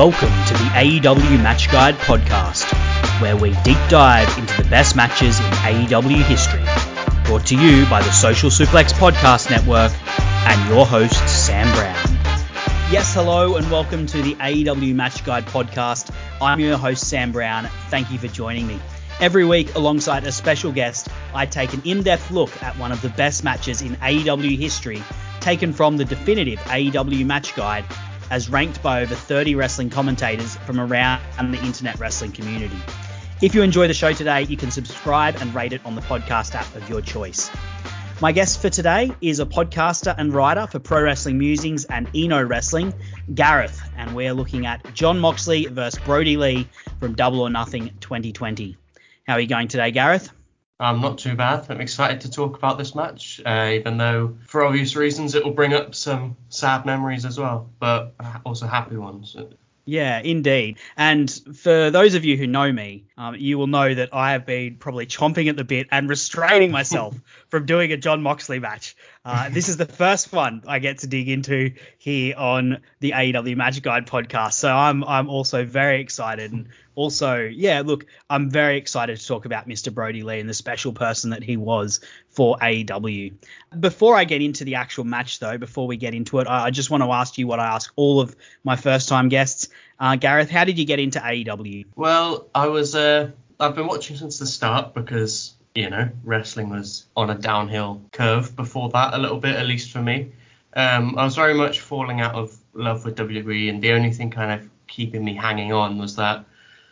Welcome to the AEW Match Guide podcast, where we deep dive into the best matches in AEW history. Brought to you by the Social Suplex Podcast Network and your host, Sam Brown. Yes, hello, and welcome to the AEW Match Guide podcast. I'm your host, Sam Brown. Thank you for joining me. Every week, alongside a special guest, I take an in depth look at one of the best matches in AEW history, taken from the definitive AEW Match Guide as ranked by over 30 wrestling commentators from around the internet wrestling community. If you enjoy the show today, you can subscribe and rate it on the podcast app of your choice. My guest for today is a podcaster and writer for Pro Wrestling Musings and Eno Wrestling, Gareth, and we're looking at Jon Moxley versus Brodie Lee from Double or Nothing 2020. How are you going today, Gareth? I'm not too bad. I'm excited to talk about this match, uh, even though for obvious reasons it will bring up some sad memories as well, but also happy ones. Yeah, indeed. And for those of you who know me, um, you will know that I have been probably chomping at the bit and restraining myself from doing a Jon Moxley match. Uh, this is the first one I get to dig into here on the AEW Match Guide podcast. So I'm I'm also very excited and also yeah, look, I'm very excited to talk about Mr. Brodie Lee and the special person that he was for AEW. Before I get into the actual match though, before we get into it, I, I just want to ask you what I ask all of my first time guests. Uh, Gareth, how did you get into AEW? Well, I was uh, I've been watching since the start because you know, wrestling was on a downhill curve before that a little bit, at least for me. Um, I was very much falling out of love with WWE, and the only thing kind of keeping me hanging on was that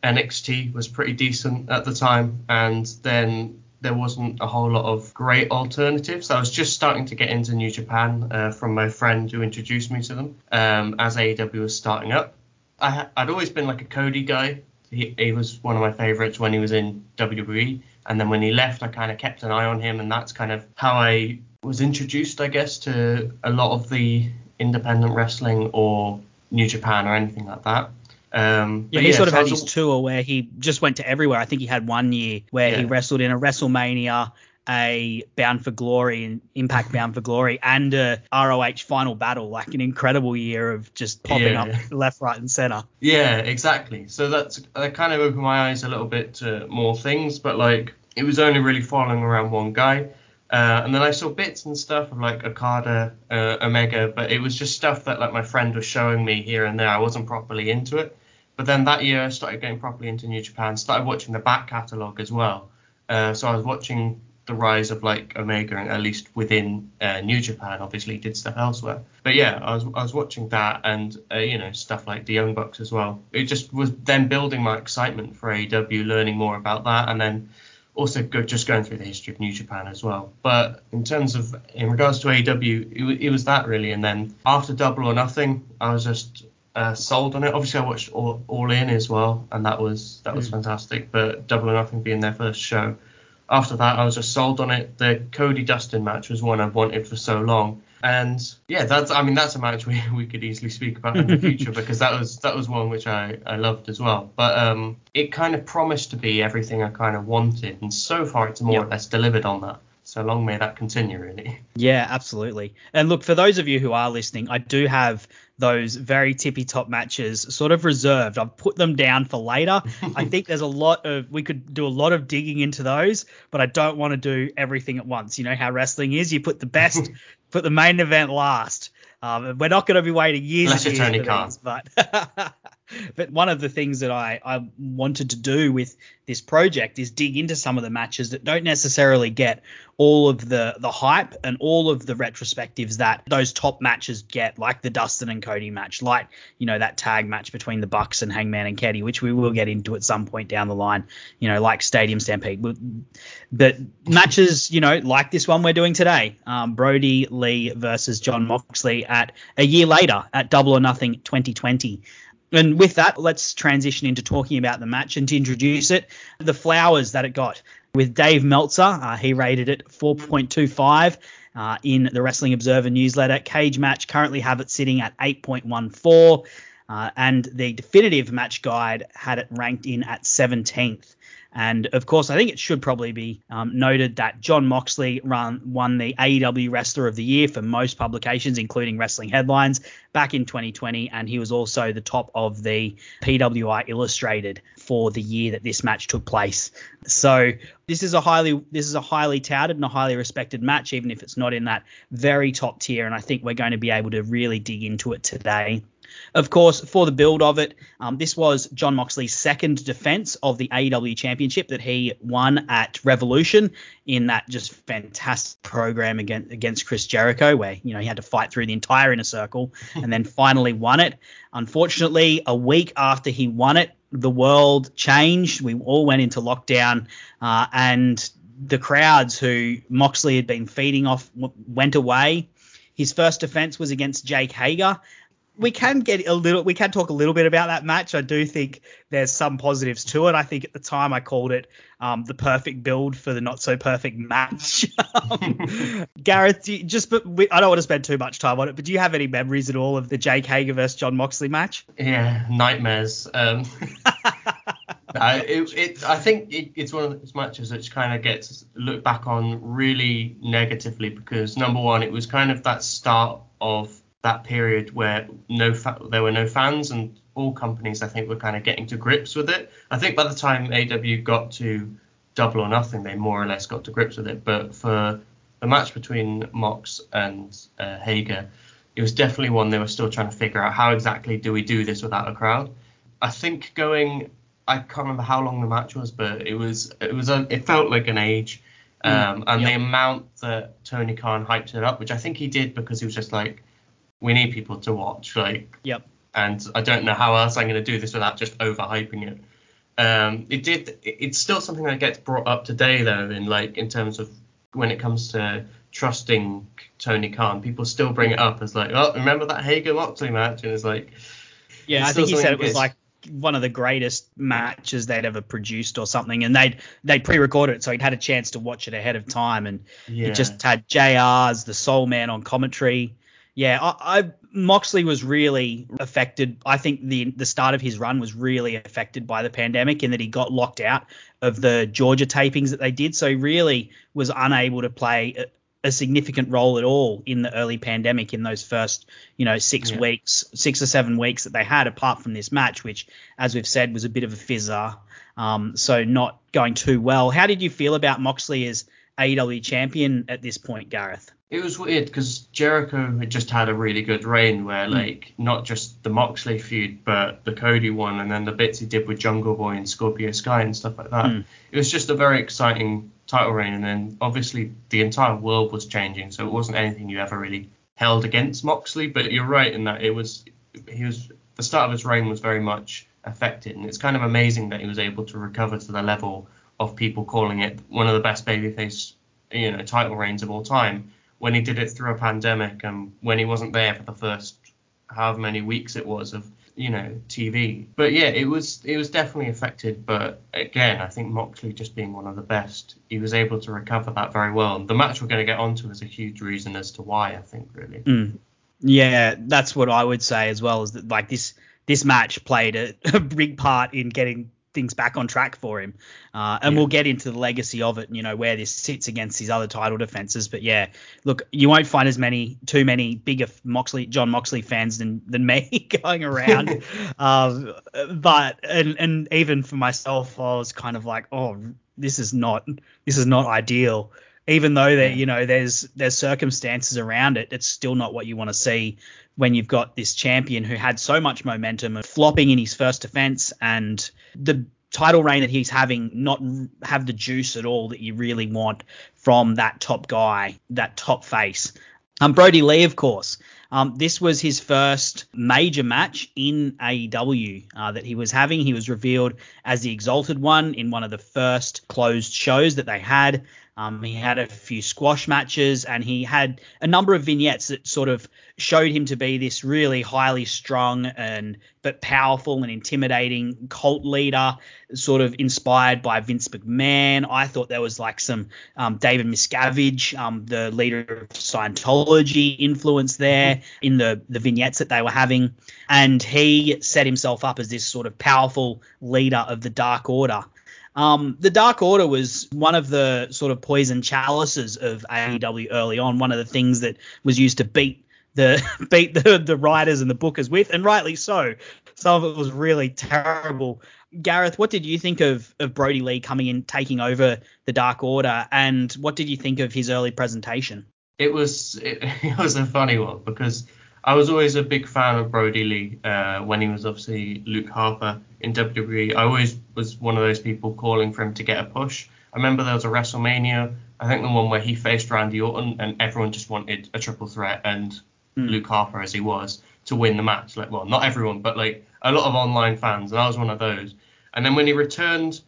NXT was pretty decent at the time, and then there wasn't a whole lot of great alternatives. I was just starting to get into New Japan uh, from my friend who introduced me to them um, as AEW was starting up. I, would always been like a Cody guy. He, he was one of my favorites when he was in WWE. And then when he left, I kind of kept an eye on him, and that's kind of how I was introduced, I guess, to a lot of the independent wrestling or New Japan or anything like that. Um, yeah, he yeah, sort of so had his tour where he just went to everywhere. I think he had one year where yeah. he wrestled in a WrestleMania, a Bound for Glory and Impact Bound for Glory, and a ROH Final Battle. Like an incredible year of just popping yeah. up left, right, and center. Yeah, exactly. So that's that kind of opened my eyes a little bit to more things, but like it was only really following around one guy. Uh, and then I saw bits and stuff of like Okada, uh, Omega, but it was just stuff that like my friend was showing me here and there. I wasn't properly into it. But then that year I started getting properly into New Japan, started watching the back catalogue as well. Uh, so I was watching the rise of like Omega, and at least within uh, New Japan, obviously did stuff elsewhere. But yeah, I was I was watching that and uh, you know stuff like the Young Bucks as well. It just was then building my excitement for AEW, learning more about that, and then also go, just going through the history of New Japan as well. But in terms of in regards to AEW, it, it was that really. And then after Double or Nothing, I was just uh, sold on it. Obviously, I watched All, All In as well, and that was that was mm. fantastic. But Double or Nothing being their first show, after that, I was just sold on it. The Cody Dustin match was one I've wanted for so long. And yeah, that's I mean that's a match we, we could easily speak about in the future because that was that was one which I, I loved as well. But um, it kind of promised to be everything I kind of wanted, and so far it's more yep. or less delivered on that. So long may that continue, really. Yeah, absolutely. And look, for those of you who are listening, I do have those very tippy top matches sort of reserved. I've put them down for later. I think there's a lot of we could do a lot of digging into those, but I don't want to do everything at once. You know how wrestling is. You put the best put the main event last. Um, we're not going to be waiting years Unless years Tony Khan. These, but but one of the things that I, I wanted to do with this project is dig into some of the matches that don't necessarily get all of the the hype and all of the retrospectives that those top matches get, like the Dustin and Cody match, like you know that tag match between the Bucks and Hangman and Kenny, which we will get into at some point down the line, you know, like Stadium Stampede. But matches, you know, like this one we're doing today, um, Brodie Lee versus Jon Moxley at a year later at Double or Nothing 2020. And with that, let's transition into talking about the match and to introduce it, the flowers that it got. With Dave Meltzer, uh, he rated it 4.25 uh, in the Wrestling Observer newsletter. Cage Match currently have it sitting at 8.14, uh, and the definitive match guide had it ranked in at 17th. And of course, I think it should probably be um, noted that John Moxley run, won the AEW Wrestler of the Year for most publications, including Wrestling Headlines, back in 2020. And he was also the top of the PWI Illustrated for the year that this match took place. So this is a highly this is a highly touted and a highly respected match, even if it's not in that very top tier. And I think we're going to be able to really dig into it today. Of course, for the build of it, um, this was Jon Moxley's second defense of the AEW Championship that he won at Revolution in that just fantastic program against, against Chris Jericho, where you know he had to fight through the entire inner circle and then finally won it. Unfortunately, a week after he won it, the world changed. We all went into lockdown, uh, and the crowds who Moxley had been feeding off went away. His first defense was against Jake Hager, we can get a little we can talk a little bit about that match. I do think there's some positives to it. I think at the time I called it um, the perfect build for the not so perfect match. um, Gareth, you, just but we, I don't want to spend too much time on it, but do you have any memories at all of the Jake Hager versus Jon Moxley match? Yeah, nightmares. Um, I, it, it, I think it, it's one of those matches which kind of gets looked back on really negatively because number one, it was kind of that start of that period where no fa- there were no fans and all companies I think were kind of getting to grips with it. I think by the time AW got to Double or Nothing, they more or less got to grips with it. But for the match between Mox and uh, Hager, it was definitely one they were still trying to figure out how exactly do we do this without a crowd. I think going, I can't remember how long the match was, but it was it was a, it felt like an age. Mm, um, and yep. the amount that Tony Khan hyped it up, which I think he did because he was just like, we need people to watch. Like, yep. And I don't know how else I'm going to do this without just overhyping it. Um, it did. It's still something that gets brought up today, though, in like in terms of when it comes to trusting Tony Khan. People still bring it up as like, oh, remember that Hager Moxley match? And it's like, yeah, I think he said it was like one of the greatest matches they'd ever produced or something and they'd they pre-recorded it so he'd had a chance to watch it ahead of time and yeah. it just had JR's the soul man on commentary yeah, I, I, Moxley was really affected. I think the the start of his run was really affected by the pandemic in that he got locked out of the Georgia tapings that they did, so he really was unable to play a, a significant role at all in the early pandemic in those first, you know, six yeah. weeks, six or seven weeks that they had, apart from this match, which, as we've said, was a bit of a fizzer. Um, so not going too well. How did you feel about Moxley as AEW champion at this point, Gareth? It was weird because Jericho had just had a really good reign where mm. like not just the Moxley feud but the Cody one and then the bits he did with Jungle Boy and Scorpio Sky and stuff like that. Mm. It was just a very exciting title reign and then obviously the entire world was changing so it wasn't anything you ever really held against Moxley but you're right in that it was he was the start of his reign was very much affected and it's kind of amazing that he was able to recover to the level of people calling it one of the best babyface you know title reigns of all time when he did it through a pandemic and when he wasn't there for the first however many weeks it was of you know TV. But yeah, it was it was definitely affected. But again, I think Moxley just being one of the best, he was able to recover that very well. And the match we're going to get onto is a huge reason as to why I think really. Mm. Yeah, that's what I would say as well. Is that like this this match played a, a big part in getting things back on track for him. Uh, and yeah. we'll get into the legacy of it, and, you know, where this sits against his other title defenses. But yeah, look, you won't find as many, too many bigger Moxley, Jon Moxley fans than than me going around. um, but and and even for myself, I was kind of like, oh, this is not this is not ideal. Even though that you know there's there's circumstances around it, it's still not what you want to see when you've got this champion who had so much momentum and flopping in his first defense and the title reign that he's having not have the juice at all that you really want from that top guy, that top face. Um, Brodie Lee, of course. Um, this was his first major match in AEW uh, that he was having. He was revealed as the Exalted One in one of the first closed shows that they had. Um, he had a few squash matches and he had a number of vignettes that sort of showed him to be this really highly strung and but powerful and intimidating cult leader, sort of inspired by Vince McMahon. I thought there was like some um, David Miscavige, um, the leader of Scientology, influence there in the the vignettes that they were having, and he set himself up as this sort of powerful leader of the Dark Order. Um, the Dark Order was one of the sort of poison chalices of AEW early on. One of the things that was used to beat the beat the the writers and the bookers with, and rightly so. Some of it was really terrible. Gareth, what did you think of of Brodie Lee coming in, taking over the Dark Order, and what did you think of his early presentation? It was it, it was a funny one because I was always a big fan of Brodie Lee uh, when he was obviously Luke Harper in WWE. I always was one of those people calling for him to get a push. I remember there was a WrestleMania, I think the one where he faced Randy Orton, and everyone just wanted a triple threat and mm. Luke Harper as he was to win the match. Like, well, not everyone, but like a lot of online fans, and I was one of those. And then when he returned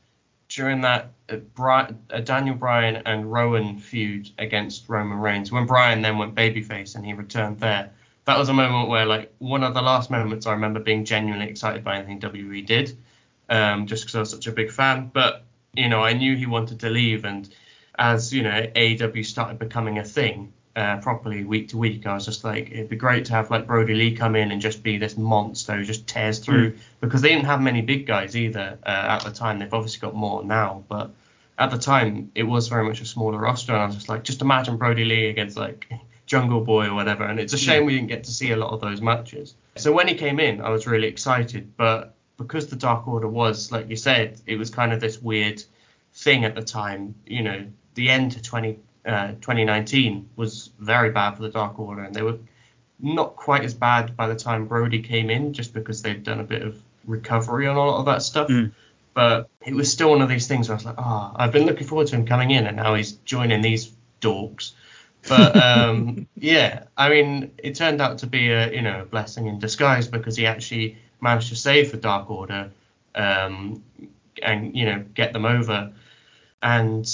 during that uh, Bri- uh, Daniel Bryan and Rowan feud against Roman Reigns, when Bryan then went babyface and he returned there, that was a moment where like one of the last moments I remember being genuinely excited by anything WWE did, um, just because I was such a big fan. But you know, I knew he wanted to leave, and as you know, AEW started becoming a thing uh, properly week to week, I was just like, it'd be great to have like Brodie Lee come in and just be this monster who just tears through, mm. because they didn't have many big guys either uh, at the time. They've obviously got more now, but at the time it was very much a smaller roster, and I was just like, just imagine Brodie Lee against like Jungle Boy or whatever. And it's a shame we didn't get to see a lot of those matches. So when he came in, I was really excited. But because the Dark Order was, like you said, it was kind of this weird thing at the time. You know, the end to 20, uh, 2019 was very bad for the Dark Order, and they were not quite as bad by the time Brody came in, just because they'd done a bit of recovery on a lot of that stuff. Mm. But it was still one of these things where I was like, oh, I've been looking forward to him coming in, and now he's joining these dorks. But um, yeah, I mean, it turned out to be a you know a blessing in disguise because he actually managed to save the Dark Order um, and you know get them over. And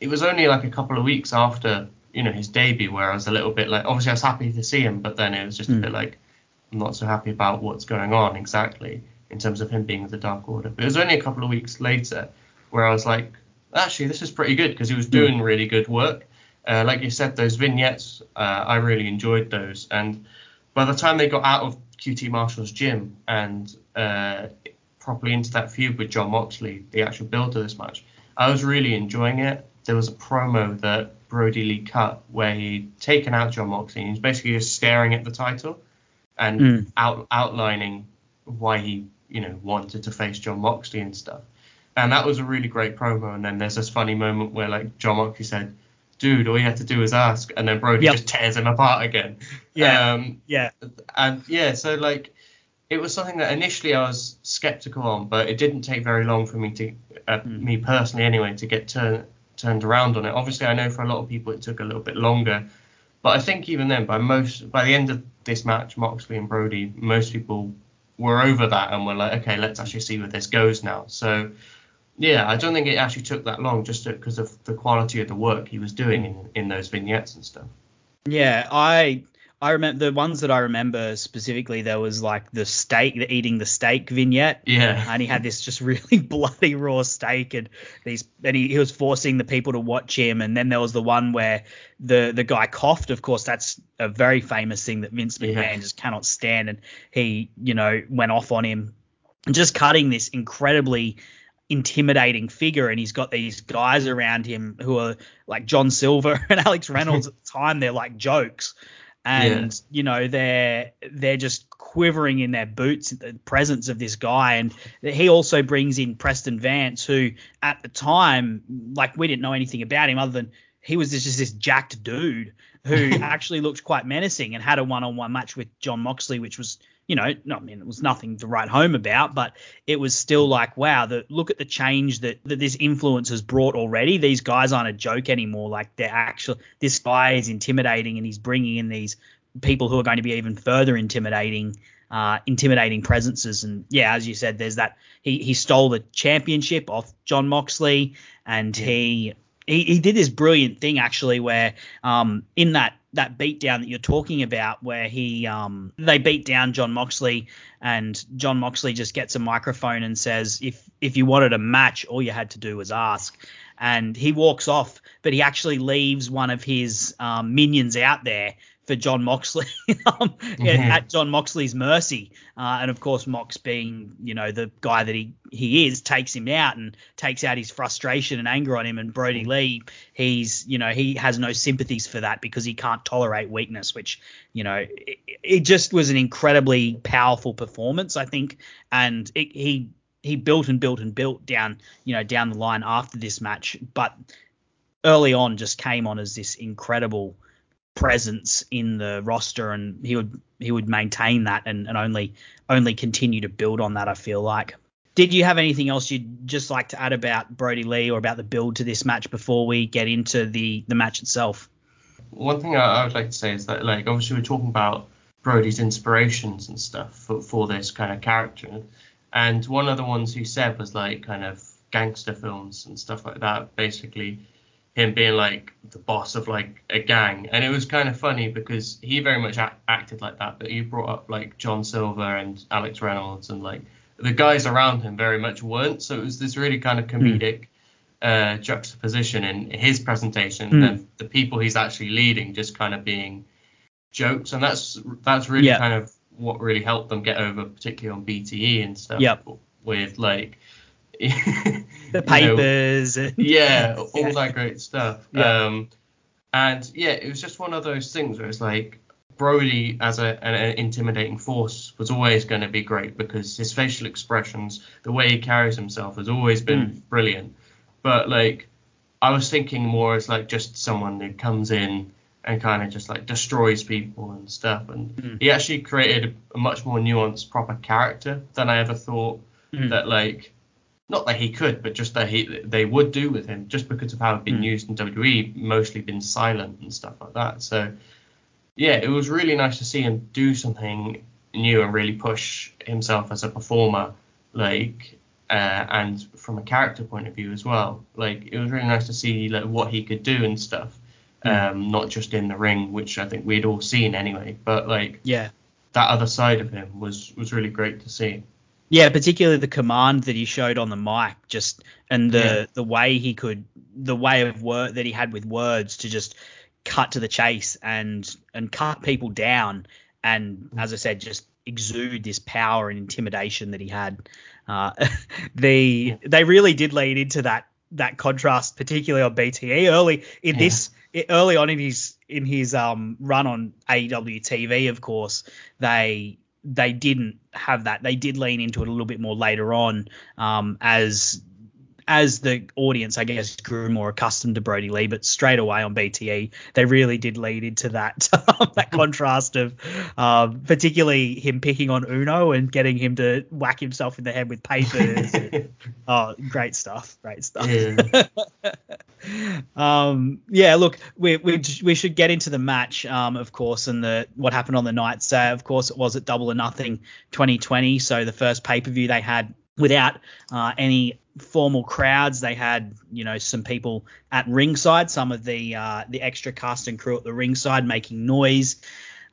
it was only like a couple of weeks after you know his debut where I was a little bit like obviously I was happy to see him, but then it was just mm. a hmm. bit like I'm not so happy about what's going on exactly in terms of him being the Dark Order. But it was only a couple of weeks later where I was like, actually this is pretty good because he was hmm. doing really good work uh, like you said, those vignettes, uh, I really enjoyed those. And by the time they got out of QT Marshall's gym and uh, properly into that feud with Jon Moxley, the actual build to this match, I was really enjoying it. There was a promo that Brody Lee cut where he'd taken out Jon Moxley and he's basically just staring at the title and mm. out, outlining why he, you know, wanted to face Jon Moxley and stuff. And that was a really great promo. And then there's this funny moment where like Jon Moxley said, dude, all you had to do was ask, and then Brody yep. just tears him apart again. Yeah. Um, yeah. And yeah, so like it was something that initially I was skeptical on, but it didn't take very long for me to, uh, mm. me personally anyway, to get turned turned around on it. Obviously, I know for a lot of people it took a little bit longer, but I think even then, by most by the end of this match, Moxley and Brody, most people were over that and were like, okay, let's actually see where this goes now. So yeah, I don't think it actually took that long just because of the quality of the work he was doing in, in those vignettes and stuff. Yeah, I I remember the ones that I remember specifically. There was like the steak, the eating the steak vignette. Yeah. And he had this just really bloody raw steak, and these, and he, he was forcing the people to watch him. And then there was the one where the the guy coughed. Of course, that's a very famous thing that Vince McMahon yeah. just cannot stand, and he, you know, went off on him, just cutting this incredibly intimidating figure and he's got these guys around him who are like John Silver and Alex Reynolds at the time. They're like jokes. And yeah. you know they're they're just quivering in their boots at the presence of this guy. And he also brings in Preston Vance who at the time like we didn't know anything about him other than he was just this jacked dude who actually looked quite menacing and had a one-on-one match with Jon Moxley which was you know, not, I mean, it was nothing to write home about, but it was still like, wow, the, look at the change that, that this influence has brought already. These guys aren't a joke anymore. Like they're actual, this guy is intimidating and he's bringing in these people who are going to be even further intimidating, uh, intimidating presences. And yeah, as you said, there's that, he, he stole the championship off Jon Moxley and yeah. he, he, he did this brilliant thing actually where um, in that that beatdown that you're talking about where he um they beat down Jon Moxley and Jon Moxley just gets a microphone and says if if you wanted a match all you had to do was ask. And he walks off but he actually leaves one of his um, minions out there for Jon Moxley um, mm-hmm. at Jon Moxley's mercy. Uh, and of course, Mox being you know the guy that he he is takes him out and takes out his frustration and anger on him. And Brody mm-hmm. Lee, he's you know he has no sympathies for that because he can't tolerate weakness, which you know it, it just was an incredibly powerful performance, I think, and it, he he built and built and built down you know down the line after this match, but early on just came on as this incredible presence in the roster and he would he would maintain that and, and only only continue to build on that I feel like. Did you have anything else you'd just like to add about Brodie Lee or about the build to this match before we get into the the match itself? One thing I, would like to say is that like obviously we're talking about Brody's inspirations and stuff for, for this kind of character. And one of the ones he said was like kind of gangster films and stuff like that, basically him being like the boss of like a gang. And it was kind of funny because he very much a- acted like that, but he brought up like John Silver and Alex Reynolds and like the guys around him very much weren't. So it was this really kind of hmm. comedic mm. uh, juxtaposition in his presentation mm. and the people he's actually leading just kind of being jokes. And that's that's really yeah. kind of what really helped them get over, particularly on BTE and stuff. Yep. With like the papers. Know, yeah, all yeah. that great stuff. Yeah. Um, and yeah, it was just one of those things where it's like Brody as a, an, an intimidating force was always going to be great because his facial expressions, the way he carries himself, has always been mm. brilliant. But like, I was thinking more as like just someone who comes in and kind of just like destroys people and stuff. And mm. he actually created a much more nuanced, proper character than I ever thought mm. that like not that he could, but just that he they would do with him, just because of how it'd been mm. used in WWE, mostly been silent and stuff like that. So yeah, it was really nice to see him do something new and really push himself as a performer, like uh, and from a character point of view as well. Like it was really nice to see like what he could do and stuff, mm. um, not just in the ring, which I think we'd all seen anyway, but like yeah, that other side of him was was really great to see. Yeah, particularly the command that he showed on the mic, just and the yeah. the way he could, the way of word that he had with words to just cut to the chase and and cut people down, and as I said, just exude this power and intimidation that he had. Uh, the they really did lead into that that contrast, particularly on BTE early in yeah. this early on in his in his um run on AEW TV. Of course, they they didn't have that. They did lean into it a little bit more later on um, as as the audience, I guess, grew more accustomed to Brodie Lee, but straight away on BTE, they really did lead into that that contrast of, uh, particularly him picking on Uno and getting him to whack himself in the head with papers. oh, great stuff, great stuff. Yeah. um, yeah, look, we, we we should get into the match, um, of course, and the what happened on the night. So, of course, it was at Double or Nothing 2020. So the first pay per view they had without uh, any formal crowds. They had, you know, some people at ringside, some of the uh, the extra cast and crew at the ringside making noise.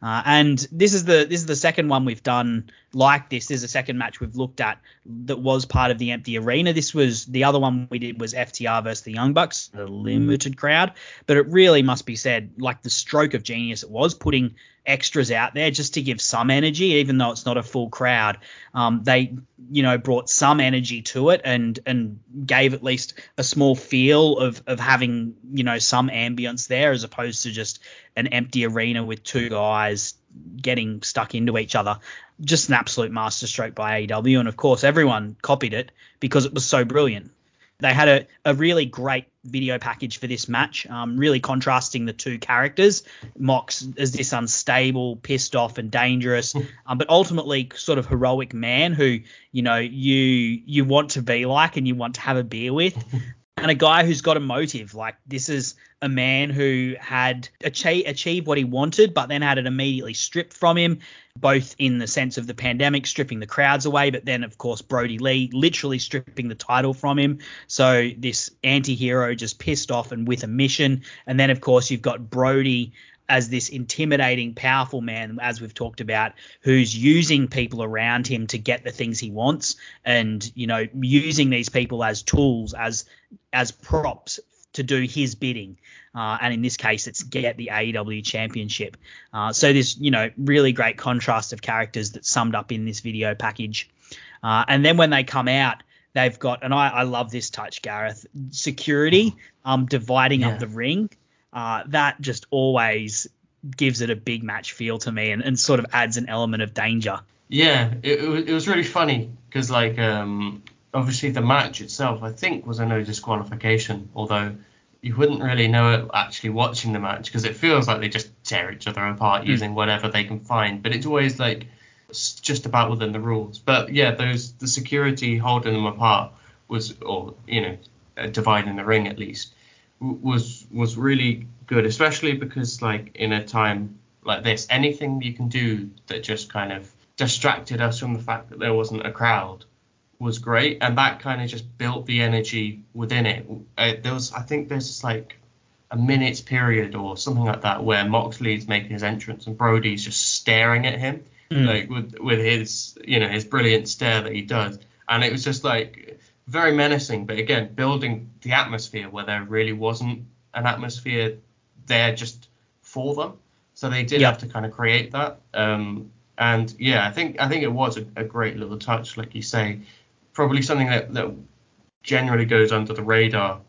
Uh, and this is the this is the second one we've done like this. There's a second match we've looked at that was part of the empty arena. This was the other one we did was FTR versus the Young Bucks, a limited crowd. But it really must be said, like the stroke of genius it was putting extras out there just to give some energy, even though it's not a full crowd. Um, they, you know, brought some energy to it and and gave at least a small feel of of having, you know, some ambience there as opposed to just an empty arena with two guys getting stuck into each other. Just an absolute masterstroke by AEW, and of course everyone copied it because it was so brilliant. They had a, a really great video package for this match, um, really contrasting the two characters. Mox as this unstable, pissed off, and dangerous, um, but ultimately sort of heroic man who you know you you want to be like and you want to have a beer with. and a guy who's got a motive. Like this is a man who had achieved, achieved what he wanted, but then had it immediately stripped from him, both in the sense of the pandemic stripping the crowds away, but then of course Brodie Lee literally stripping the title from him. So this anti-hero just pissed off and with a mission, and then of course you've got Brodie as this intimidating, powerful man, as we've talked about, who's using people around him to get the things he wants, and you know, using these people as tools, as as props to do his bidding. Uh, and in this case, it's get the AEW championship. Uh, so this, you know, really great contrast of characters that's summed up in this video package. Uh, and then when they come out, they've got, and I, I love this touch, Gareth, security um, dividing Yeah. up the ring. Uh, that just always gives it a big match feel to me and, and sort of adds an element of danger. Yeah, it, it, was, really funny because like um, obviously the match itself I think was a no disqualification, although you wouldn't really know it actually watching the match because it feels like they just tear each other apart using whatever they can find, but it's always like it's just about within the rules. But yeah, those the security holding them apart was or you know dividing the ring at least was was really good, especially because like in a time like this, anything you can do that just kind of distracted us from the fact that there wasn't a crowd was great, and that kind of just built the energy within it. Uh, there was, I think, there's just like a minute's period or something like that where Moxley's making his entrance and Brody's just staring at him, Mm. like with with his you know his brilliant stare that he does, and it was just like very menacing, but again building the atmosphere where there really wasn't an atmosphere there just for them. So they did Yeah. have to kind of create that. Um, and yeah, I think I think it was a, a great little touch, like you say, probably something that, that generally goes under the radar,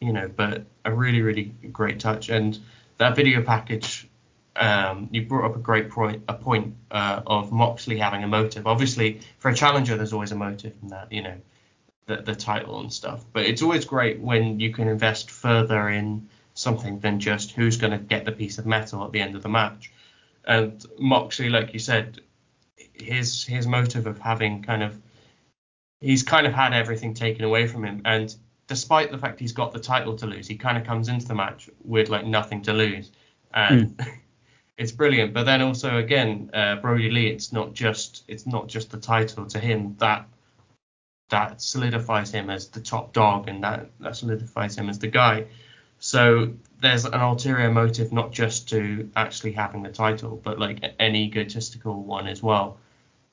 you know, but a really really great touch. And that video package, um, you brought up a great point, a point uh, of Moxley having a motive. Obviously, for a challenger, there's always a motive in that, you know, the, the title and stuff. But it's always great when you can invest further in something than just who's going to get the piece of metal at the end of the match. And Moxley, like you said, his his motive of having kind of he's kind of had everything taken away from him, and despite the fact he's got the title to lose, he kind of comes into the match with like nothing to lose, and it's brilliant. But then also again, uh, Brodie Lee, it's not just it's not just the title to him that that solidifies him as the top dog, and that that solidifies him as the guy. So there's an ulterior motive, not just to actually having the title, but like an egotistical one as well.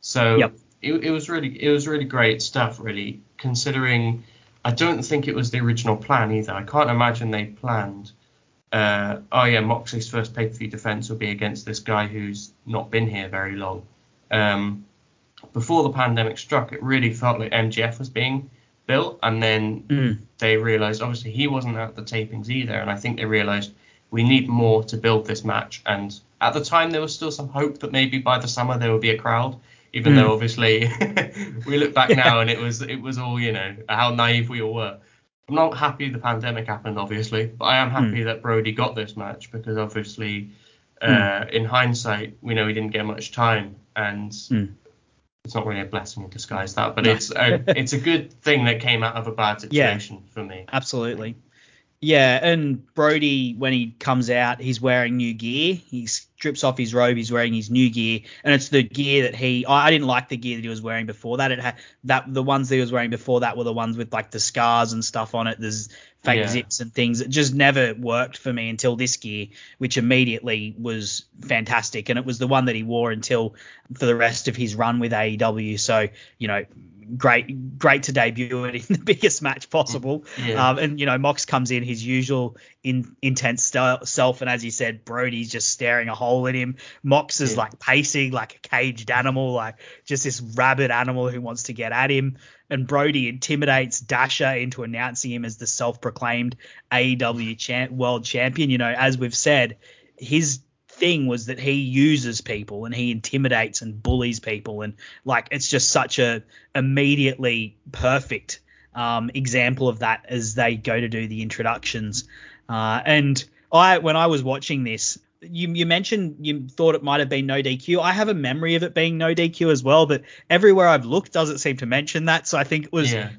So Yep. it, it was really it was really great stuff, really. Considering I don't think it was the original plan either. I can't imagine they planned. Uh, oh yeah, Moxley's first pay-per-view defense will be against this guy who's not been here very long. Um, before the pandemic struck, it really felt like MJF was being built, and then Mm. they realized obviously he wasn't at the tapings either, and I think they realized we need more to build this match. And at the time, there was still some hope that maybe by the summer there would be a crowd, even Mm. though obviously we look back now and it was it was all you know how naive we all were. I'm not happy the pandemic happened, obviously, but I am happy that Brody got this match because obviously, uh, in hindsight, we know he didn't get much time, and Mm. It's not really a blessing in disguise that, but No. it's a, it's a good thing that came out of a bad Yeah. situation for me. Absolutely. Yeah, and Brody, when he comes out, he's wearing new gear. He strips off his robe. He's wearing his new gear, and it's the gear that he. I I didn't like the gear that he was wearing before that. It had that the ones that he was wearing before that were the ones with like the scars and stuff on it. There's fake Yeah. zips and things. It just never worked for me until this gear, which immediately was fantastic, and it was the one that he wore until for the rest of his run with AEW. So you know, great, great to debut it in the biggest match possible. Yeah. Um, and you know, Mox comes in his usual in, intense style, self, and as you said, Brody's just staring a hole at him. Mox is Yeah. like pacing like a caged animal, like just this rabid animal who wants to get at him. And Brody intimidates Dasha into announcing him as the self-proclaimed AEW champ, world champion. You know, as we've said, his thing was that he uses people and he intimidates and bullies people and like it's just such a immediately perfect um, example of that as they go to do the introductions. Uh, and I, when I was watching this, you, you mentioned you thought it might have been no DQ. I have a memory of it being no DQ as well, but everywhere I've looked doesn't seem to mention that. So I think it was, Yeah.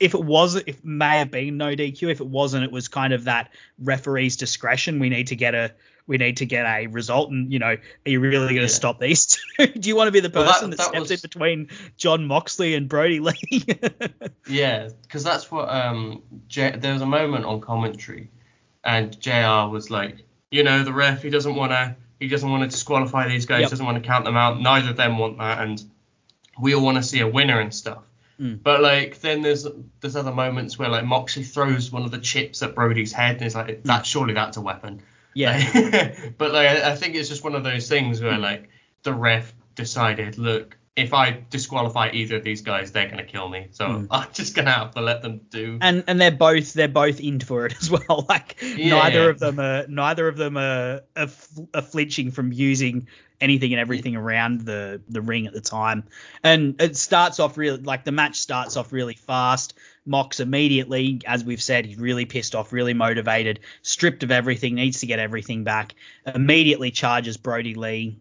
if it was, it may have been no DQ. If it wasn't, it was kind of that referee's discretion. We need to get a, we need to get a result, and you know, are you really going to Yeah. stop these two? Do you want to be the Well, that- person that, that steps was- in between Jon Moxley and Brodie Lee? Yeah, because that's what um J- there was a moment on commentary, and Jr. was like, you know, the ref he doesn't want to he doesn't want to disqualify these guys, Yep. doesn't want to count them out. Neither of them want that, and we all want to see a winner and stuff. Mm. But like then there's there's other moments where like Moxley throws one of the chips at Brody's head and it's like that surely that's a weapon. Yeah. But like I I think it's just one of those things where like the ref decided, look, if I disqualify either of these guys, they're gonna kill me. So Mm. I'm just gonna have to let them do. and and they're both they're both in for it as well. Like Yeah. neither of them are neither of them are, are, are flinching from using anything and everything around the the ring at the time. And it starts off really like the match starts off really fast. Mox immediately, as we've said, he's really pissed off, really motivated, stripped of everything, needs to get everything back. Immediately charges Brodie Lee.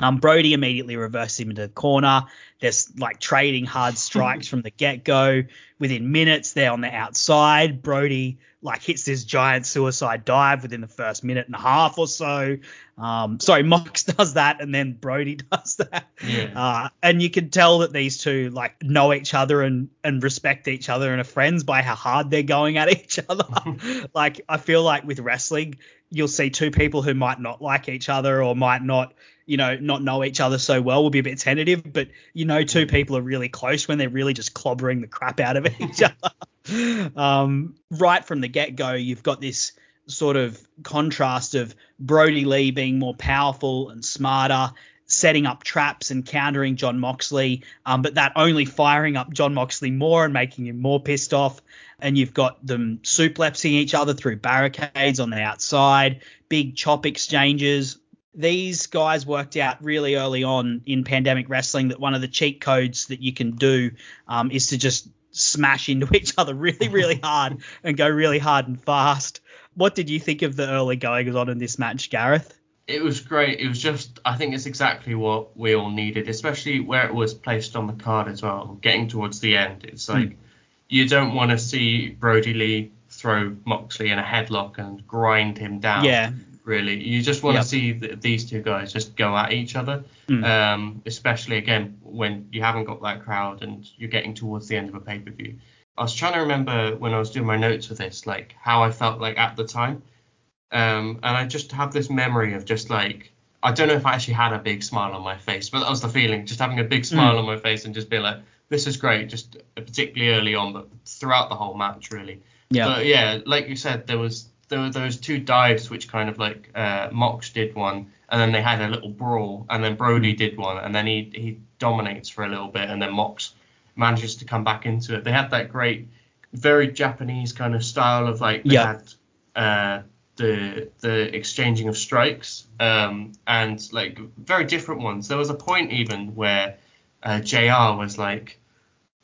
Um, Brody immediately reverses him into the corner. There's like trading hard strikes from the get go. Within minutes, they're on the outside. Brody like hits this giant suicide dive within the first minute and a half or so. Um, sorry, Mox does that, and then Brody does that. Yeah. Uh, and you can tell that these two like know each other and and respect each other and are friends by how hard they're going at each other. like I feel like with wrestling, you'll see two people who might not like each other or might not you know not know each other so well will be a bit tentative but you know two people are really close when they're really just clobbering the crap out of each other. Um, right from the get-go you've got this sort of contrast of brodie lee being more powerful and smarter setting up traps and countering jon moxley um, but that only firing up jon moxley more and making him more pissed off. And you've got them suplexing each other through barricades on the outside big chop exchanges these guys worked out really early on in pandemic wrestling that one of the cheat codes that you can do um, is to just smash into each other really, really hard and go really hard and fast. What did you think of the early goings on in this match, Gareth? It was great. It was just, I think it's exactly what we all needed, especially where it was placed on the card as well. Getting towards the end, it's like you don't want to see Brodie Lee throw Moxley in a headlock and grind him down. Yeah, Really, you just want Yep. to see th- these two guys just go at each other. Mm. Um, especially again when you haven't got that crowd and you're getting towards the end of a pay per view. I was trying to remember when I was doing my notes for this, like how I felt like at the time. Um, and I just have this memory of just like I don't know if I actually had a big smile on my face, but that was the feeling, just having a big smile on my face and just being like, this is great, just particularly early on, but throughout the whole match really. yeah, But yeah, like you said, there was there were those two dives which kind of like uh, Mox did one, and then they had a little brawl, and then Brody did one, and then he he dominates for a little bit, and then Mox manages to come back into it. They had that great, very Japanese kind of style of like they Yeah. had uh, the the exchanging of strikes, um, and like very different ones. There was a point even where uh, Jr. was like.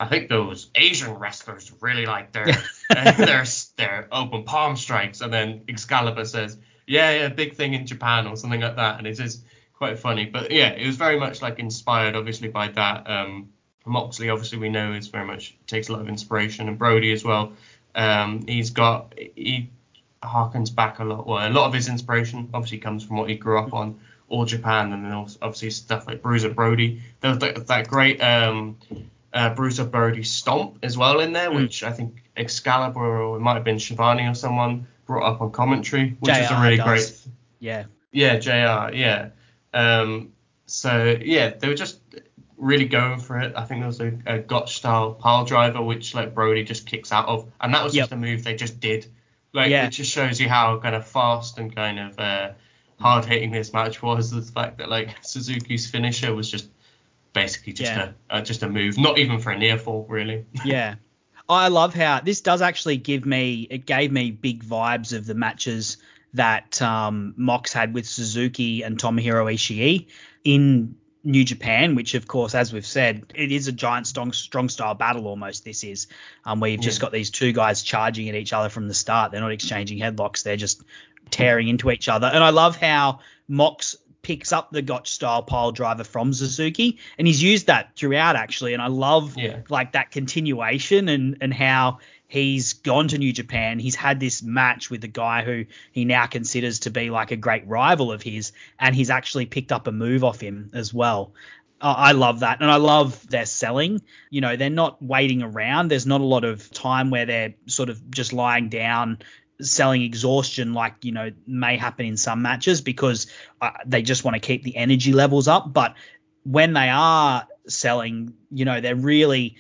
I think those Asian wrestlers really like their their their open palm strikes, and then Excalibur says, "Yeah, yeah, big thing in Japan" or something like that, and it is quite funny. But yeah, it was very much like inspired, obviously, by that. Um, Moxley, obviously, we know is very much takes a lot of inspiration, and Brody as well. Um, he's got he harkens back a lot. Well, a lot of his inspiration obviously comes from what he grew up on, All Japan, and then obviously stuff like Bruiser Brody. There was that, that great um, uh, Bruiser Brody stomp as well in there, Mm. which I think Excalibur or it might have been Schiavone or someone brought up on commentary, which is a really does. great. yeah, Yeah, Jr. Yeah. Um, so yeah, they were just really going for it. I think there was a, a Gotch style pile driver, which like Brody just kicks out of, and that was Yep. just a move they just did. Like Yeah. it just shows you how kind of fast and kind of uh, hard hitting this match was. The fact that like Suzuki's finisher was just basically just Yeah. a uh, just a move, not even for a near fall really. yeah. I love how this does actually give me it gave me big vibes of the matches that um, Mox had with Suzuki and Tomohiro Ishii in New Japan, which of course, as we've said, it is a giant strong, strong style battle almost. This is um, where you've just got these two guys charging at each other from the start. They're not exchanging headlocks; they're just tearing into each other. And I love how Mox picks up the Gotch style pile driver from Suzuki, and he's used that throughout actually. And I love Yeah. like that continuation and and how he's gone to New Japan. He's had this match with the guy who he now considers to be like a great rival of his, and he's actually picked up a move off him as well. I love that, and I love their selling. You know, they're not waiting around. There's not a lot of time where they're sort of just lying down selling exhaustion like you know may happen in some matches because uh, they just want to keep the energy levels up but when they are selling you know they're really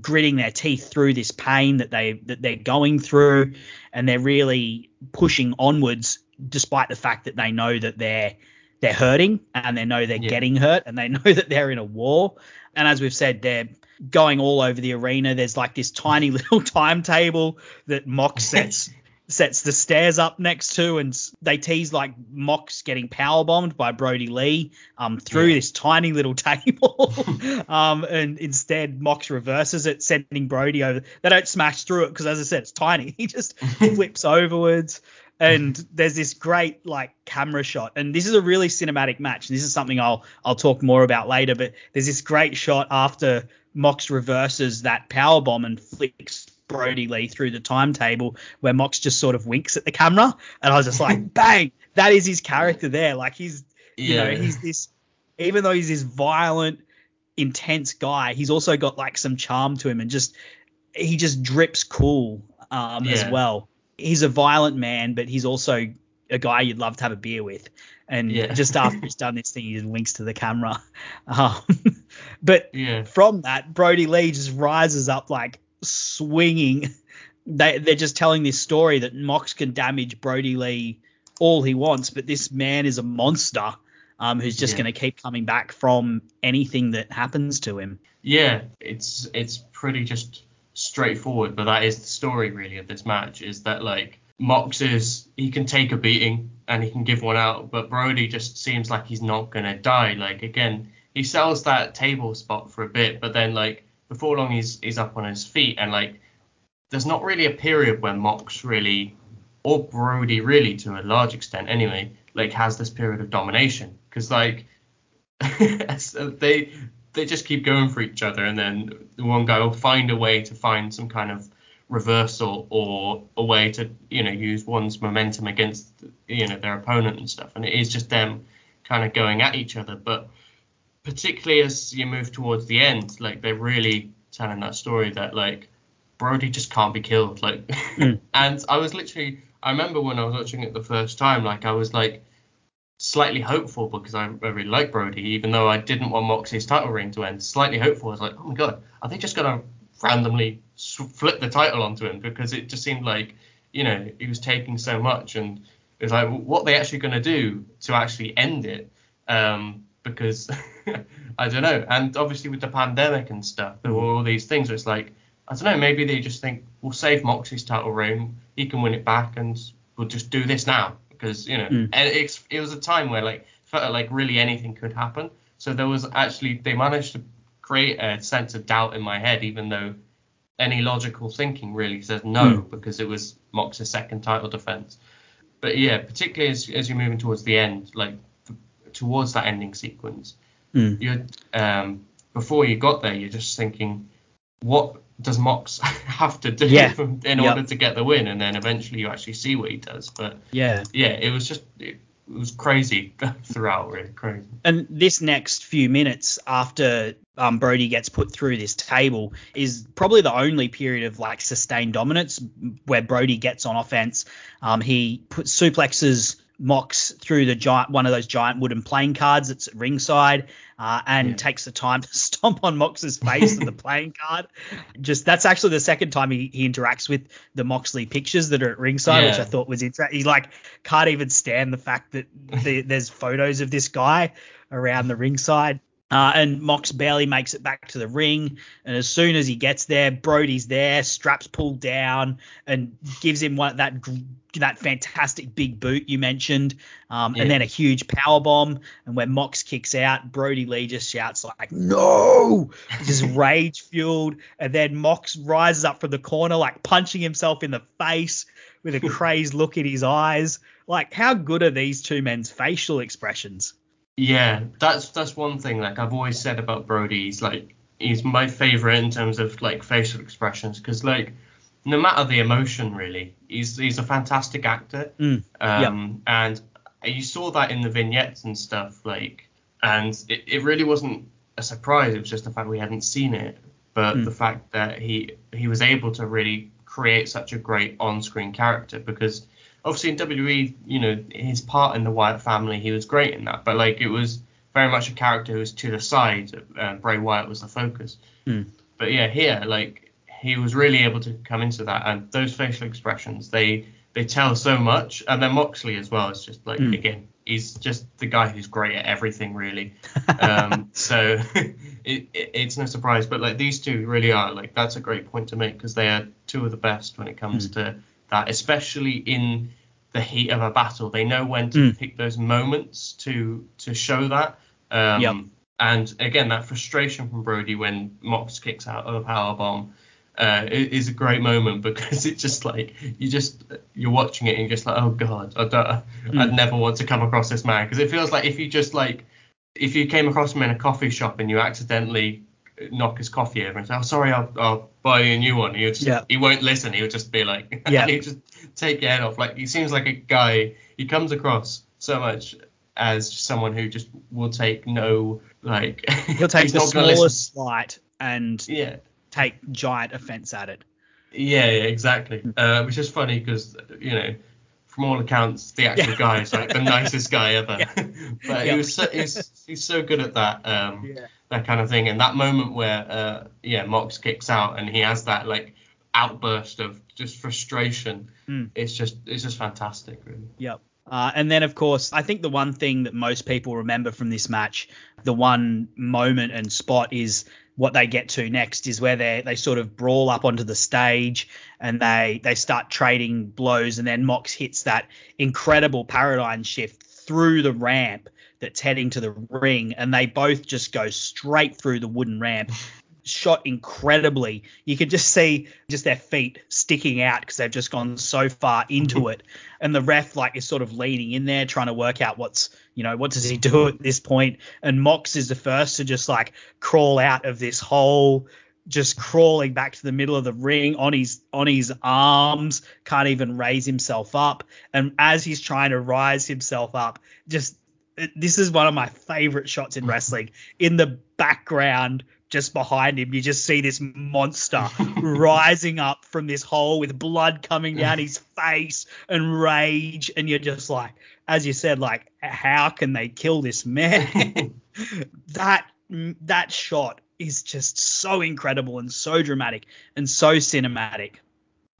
gritting their teeth through this pain that they that they're going through, and they're really pushing onwards despite the fact that they know that they're they're hurting and they know they're Yeah. getting hurt and they know that they're in a war. And as we've said, they're going all over the arena. There's like this tiny little timetable that Mox sets sets the stairs up next to, and they tease like Mox getting power bombed by Brodie Lee um, through Yeah. this tiny little table. um, and instead, Mox reverses it, sending Brody over. They don't smash through it because, as I said, it's tiny. He just flips overwards. And there's this great like camera shot, and this is a really cinematic match. And this is something I'll I'll talk more about later. But there's this great shot after Mox reverses that power bomb and flicks Brodie Lee through the timetable, where Mox just sort of winks at the camera, and I was just like, bang, that is his character there. Like he's you know he's this even though he's this violent intense guy he's also got like some charm to him and just he just drips cool um as well he's a violent man but he's also a guy you'd love to have a beer with and Yeah. just after he's done this thing he just winks to the camera um, but Yeah. from that brodie lee just rises up like swinging they, they're just telling this story that mox can damage brodie lee all he wants but this man is a monster um, who's just Yeah. going to keep coming back from anything that happens to him Yeah, it's it's pretty just straightforward, but that is the story really of this match is that like Mox is he can take a beating and he can give one out, but Brodie just seems like he's not gonna die. Like again, he sells that table spot for a bit, but then like before long he's he's up on his feet. And like there's not really a period where Mox really or Brodie really to a large extent anyway, like has this period of domination. Because like so they they just keep going for each other, and then the one guy will find a way to find some kind of reversal or a way to you know use one's momentum against you know their opponent and stuff, and it is just them kind of going at each other. But particularly as you move towards the end, like they're really telling that story that like Brodie just can't be killed. Like, Mm. and I was literally, I remember when I was watching it the first time, like I was like slightly hopeful because I, I really like Brodie, even though I didn't want Moxie's title ring to end. Slightly hopeful. I was like, oh my god, are they just gonna randomly flip the title onto him? Because it just seemed like, you know, he was taking so much, and it was like, what are they actually gonna do to actually end it? Um, because I don't know. And obviously with the pandemic and stuff, there were all these things. Where it's like, I don't know, maybe they just think we'll save Moxie's title reign, he can win it back, and we'll just do this now because you know, Mm. and it's, it was a time where like felt like really anything could happen. So there was actually they managed to create a sense of doubt in my head, even though any logical thinking really says no Mm. because it was Mox's second title defense. But yeah, particularly as as you're moving towards the end, like towards that ending sequence, Mm. you um before you got there, you're just thinking, what does Mox have to do Yeah. in Yep. order to get the win? And then eventually you actually see what he does. But yeah yeah, it was just it, it was crazy throughout, really crazy. and this next few minutes after um, Brodie gets put through this table is probably the only period of like sustained dominance where Brodie gets on offense. Um, he puts suplexes Mox through the giant one of those giant wooden playing cards that's at ringside, uh, and Yeah. takes the time to stomp on Mox's face with the playing card. Just that's actually the second time he, he interacts with the Moxley pictures that are at ringside, which I thought was interesting. He like can't even stand the fact that the, there's photos of this guy around the ringside. Uh, and Mox barely makes it back to the ring. And as soon as he gets there, Brodie's there, straps pulled down, and gives him one that that fantastic big boot you mentioned, um, Yeah. and then a huge power bomb. And when Mox kicks out, Brodie Lee just shouts like "No!" just rage fueled. And then Mox rises up from the corner, like punching himself in the face with a crazed look in his eyes. Like, how good are these two men's facial expressions? Yeah, that's that's one thing. Like I've always said about Brodie, he's like he's my favorite in terms of like facial expressions because like no matter the emotion really, he's he's a fantastic actor. Mm, Um, and you saw that in the vignettes and stuff like, and it, it really wasn't a surprise. It was just the fact we hadn't seen it, but Mm. the fact that he he was able to really create such a great on-screen character because obviously in WWE, you know, his part in the Wyatt family, he was great in that, but like it was very much a character who was to the side. Um, Bray Wyatt was the focus. Mm. but yeah, here like he was really able to come into that, and those facial expressions they they tell so much, and then Moxley as well. It's just like Mm. again, he's just the guy who's great at everything really. um, so it, it, it's no surprise, but like these two really are like that's a great point to make because they are two of the best when it comes to that, especially in the heat of a battle. They know when to Mm. pick those moments to to show that. Um, Yep. And again, that frustration from Brodie when Mox kicks out of a power bomb uh, is a great moment because it's just like you just you're watching it and you're just like, oh god, I don't, I'd never want to come across this man because it feels like if you just like if you came across him in a coffee shop and you accidentally knock his coffee over and say, oh sorry, I'll, I'll buy you a new one. He'll just, Yeah. he won't listen. He'll just be like, Yeah. he'll just take your head off. Like he seems like a guy. He comes across so much as someone who just will take no like. He'll take the smallest slight and Yeah. take giant offense at it. Yeah, yeah, exactly. Uh, which is funny because you know, from all accounts, the actual Yeah. guy is like the nicest guy ever. but Yeah. he was so he's, he's so good at that um, Yeah. that kind of thing. And that moment where uh, yeah, Mox kicks out and he has that like outburst of just frustration. Mm. It's just it's just fantastic, really. Yep. Uh, and then, of course, I think the one thing that most people remember from this match, the one moment and spot is what they get to next is where they they sort of brawl up onto the stage and they they start trading blows and then Mox hits that incredible paradigm shift through the ramp that's heading to the ring and they both just go straight through the wooden ramp shot incredibly. You could just see just their feet sticking out because they've just gone so far into mm-hmm. it. And the ref like is sort of leaning in there trying to work out what's you know what does he do at this point. And Mox is the first to just like crawl out of this hole. Just crawling back to the middle of the ring on his on his arms, can't even raise himself up. And as he's trying to rise himself up, just this is one of my favorite shots in mm-hmm. wrestling. In the background, just behind him, you just see this monster rising up from this hole with blood coming down his face and rage. And you're just like, as you said, like, how can they kill this man? that that shot is just so incredible and so dramatic and so cinematic.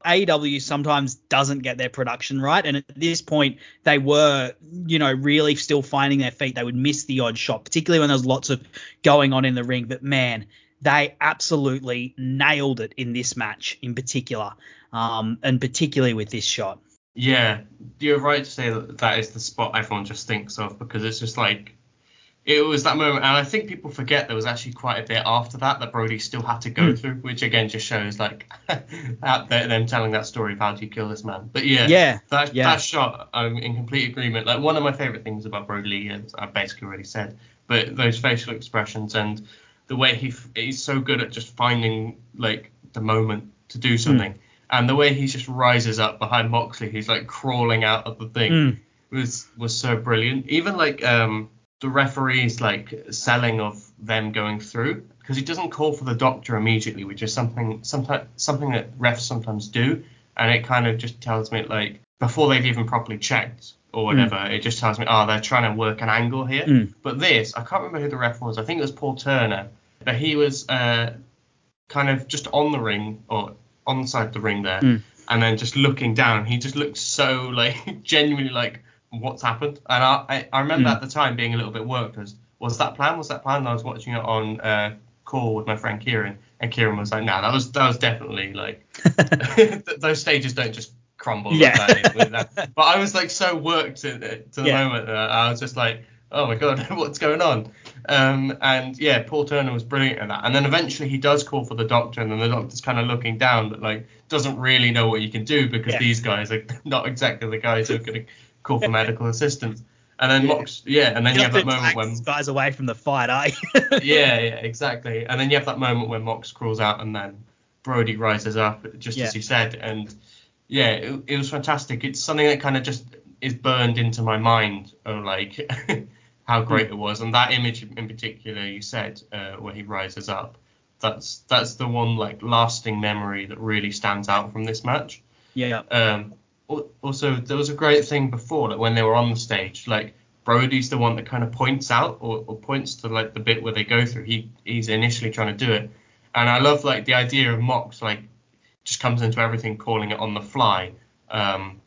AEW sometimes doesn't get their production right, and at this point they were, you know, really still finding their feet. They would miss the odd shot, particularly when there's lots of going on in the ring. But man, they absolutely nailed it in this match in particular, um, and particularly with this shot. Yeah, you're right to say that that is the spot everyone just thinks of because it's just like it was that moment, and I think people forget there was actually quite a bit after that that Brodie still had to go Hmm. through, which again just shows like out there them telling that story of how do you kill this man. But yeah, Yeah, that yeah. that shot, I'm in complete agreement. Like one of my favorite things about Brodie Lee, is I've basically already said, but those facial expressions and the way he f- he's so good at just finding like the moment to do something. And the way he just rises up behind Moxley, he's like crawling out of the thing Mm. was was so brilliant. Even like um the referees like selling of them going through because he doesn't call for the doctor immediately, which is something sometimes something that refs sometimes do, and it kind of just tells me like before they've even properly checked or whatever, it just tells me oh they're trying to work an angle here. Mm. But this I can't remember who the ref was. I think it was Paul Turner, but he was uh kind of just on the ring or on the side of the ring there, Mm. and then just looking down. He just looked so like genuinely like what's happened. And I I, I remember Mm. at the time being a little bit worked as was that plan? Was that plan? And I was watching it on uh, call with my friend Kieran, and Kieran was like, "No, that was that was definitely like those stages don't just crumble Yeah. like that." But I was like so worked to, to the Yeah. moment that I was just like, "Oh my god, what's going on?" Um, and yeah, Paul Turner was brilliant at that. And then eventually he does call for the doctor, and then the doctor's kind of looking down, but like doesn't really know what you can do because Yeah. these guys are not exactly the guys who are going to call for medical assistance. And then Yeah. Mox, yeah, and then you have that moment when guys away from the fight, are yeah, yeah, exactly. And then you have that moment when Mox crawls out and then Brodie rises up, just Yeah. as you said. And yeah, it, it was fantastic. It's something that kind of just is burned into my mind of like how great it was. And that image in particular, you said, uh, where he rises up, that's that's the one like lasting memory that really stands out from this match. yeah. Um, also, there was a great thing before, like when they were on the stage, like Brodie's the one that kind of points out or, or points to like the bit where they go through. He he's initially trying to do it, And I love like the idea of Mox like just comes into everything, calling it on the fly. Um,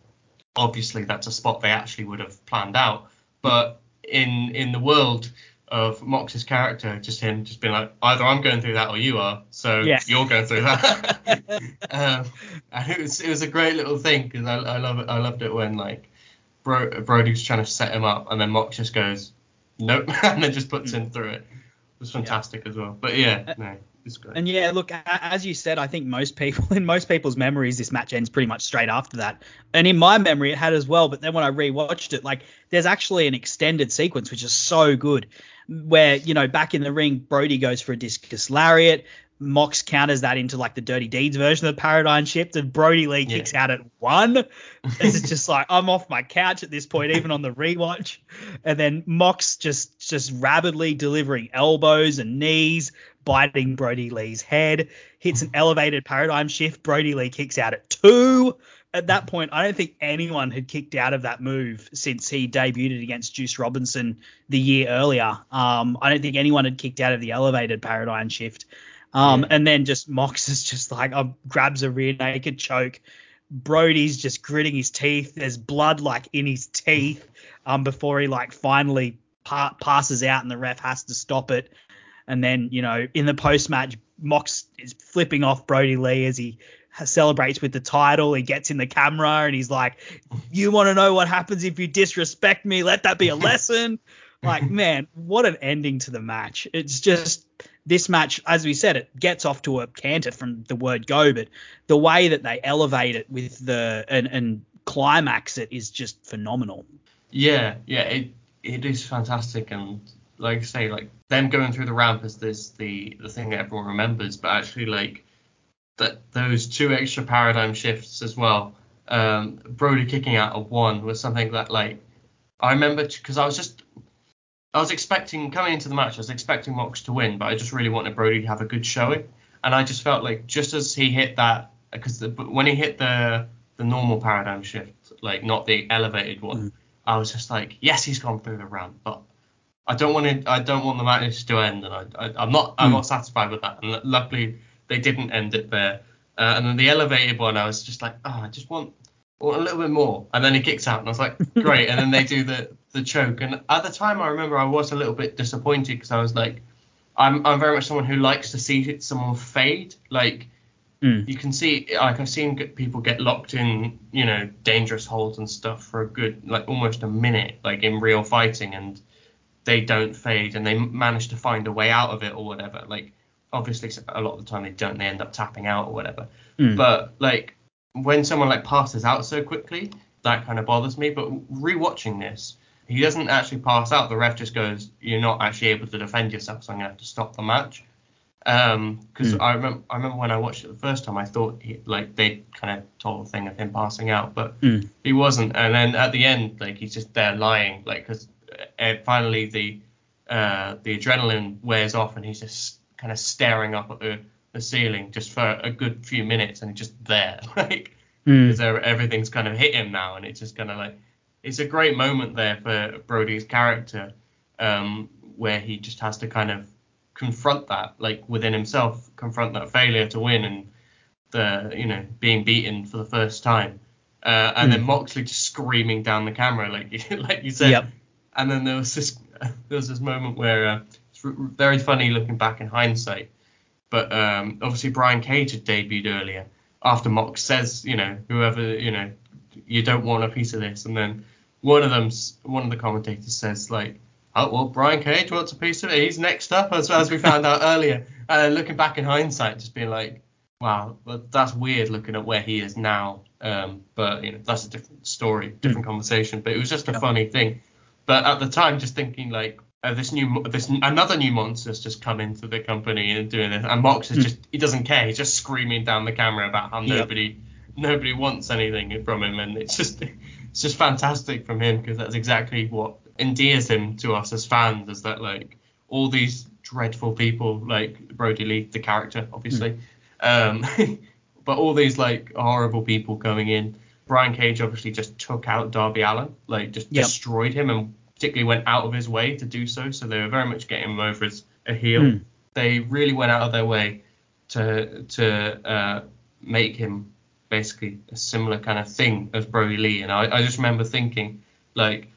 obviously, that's a spot they actually would have planned out, but in in the world of Mox's character, just him just being like, either I'm going through that or you are, so Yeah. you're going through that. um, and it was it was a great little thing because I, I love it. I loved it when like Bro, Brodie's trying to set him up, and then Mox just goes, nope, and then just puts him through it. It was fantastic as well. But yeah, no, it's great. And yeah, look, as you said, I think most people, in most people's memories, this match ends pretty much straight after that. And in my memory, it had as well. But then when I rewatched it, like, there's actually an extended sequence which is so good, where you know, back in the ring, Brodie goes for a discus lariat. Mox counters that into like the Dirty Deeds version of the Paradigm Shift, and Brodie Lee Yeah. kicks out at one. It's just like I'm off my couch at this point, even on the rewatch. And then Mox just just rapidly delivering elbows and knees, biting Brodie Lee's head, hits an elevated paradigm shift. Brodie Lee kicks out at two. At that point, I don't think anyone had kicked out of that move since he debuted against Juice Robinson the year earlier. Um, I don't think anyone had kicked out of the elevated paradigm shift. Um, Yeah. And then just Mox is just like uh, grabs a rear naked choke. Brodie's just gritting his teeth. There's blood like in his teeth um, before he like finally pa- passes out and the ref has to stop it. And then you know in the post match, Mox is flipping off Brodie Lee as he celebrates with the title. He gets in the camera and he's like, "You want to know what happens if you disrespect me? Let that be a lesson." like man, what an ending to the match. It's just this match, as we said, it gets off to a canter from the word go, but the way that they elevate it with the and, and climax it is just phenomenal. Yeah, yeah, it it is fantastic, and like I say, like them going through the ramp is this the the thing that everyone remembers, but actually like that those two extra paradigm shifts as well. Um, Brodie kicking out of one was something that like I remember because I was just I was expecting coming into the match, I was expecting Mox to win, but I just really wanted Brodie to have a good showing, and I just felt like just as he hit that because when he hit the the normal paradigm shift, like not the elevated one. I was just like, yes, he's gone through the ramp, but I don't want to. I don't want the match to end, and I, I, I'm not. I'm Mm. not satisfied with that. And luckily, they didn't end it there. Uh, and then the elevated one, I was just like, oh, I just want, want a little bit more. And then it kicks out, and I was like, great. and then they do the the choke. And at the time, I remember I was a little bit disappointed because I was like, I'm I'm very much someone who likes to see someone fade. Like Mm. you can see like I've seen people get locked in, you know, dangerous holds and stuff for a good like almost a minute, like in real fighting, and they don't fade and they manage to find a way out of it or whatever. Like obviously a lot of the time they don't, they end up tapping out or whatever. Mm. But like when someone like passes out so quickly, that kind of bothers me. But rewatching this, he doesn't actually pass out. The ref just goes, "You're not actually able to defend yourself, so I'm gonna have to stop the match." Um, because Mm. I remember, I remember when I watched it the first time, I thought he, like they kind of told the thing of him passing out, but Mm. he wasn't. And then at the end, like he's just there lying, like because uh, finally the uh, the adrenaline wears off, and he's just kind of staring up at the, the ceiling just for a good few minutes, and just there, like Mm. because everything's kind of hit him now, and it's just kind of like it's a great moment there for Brodie's character, um, where he just has to kind of confront that, like within himself, confront that failure to win and the you know being beaten for the first time, uh, and then Moxley just screaming down the camera, like like you said, Yep. and then there was this there was this moment where uh, very funny looking back in hindsight, but um, obviously Brian Cage had debuted earlier after Mox says, you know, whoever, you know, you don't want a piece of this, and then one of them, one of the commentators says like, oh well, Brian Cage wants a piece of it. He's next up, as as we found out earlier. And then looking back in hindsight, just being like, wow, well, that's weird looking at where he is now. Um, but you know, that's a different story, different conversation. But it was just a funny thing. But at the time, just thinking like, uh, this new, this another new monster's just come into the company and doing this, and Mox is Mm. just, he doesn't care. He's just screaming down the camera about how nobody, nobody wants anything from him, and it's just, it's just fantastic from him because that's exactly what endears him to us as fans, is that like all these dreadful people, like Brodie Lee, the character, obviously, um, but all these like horrible people coming in. Brian Cage obviously just took out Darby Allin, like just Yep. destroyed him, and particularly went out of his way to do so. So they were very much getting him over as a heel. Mm. They really went out of their way to to uh, make him basically a similar kind of thing as Brodie Lee. And I, I just remember thinking like,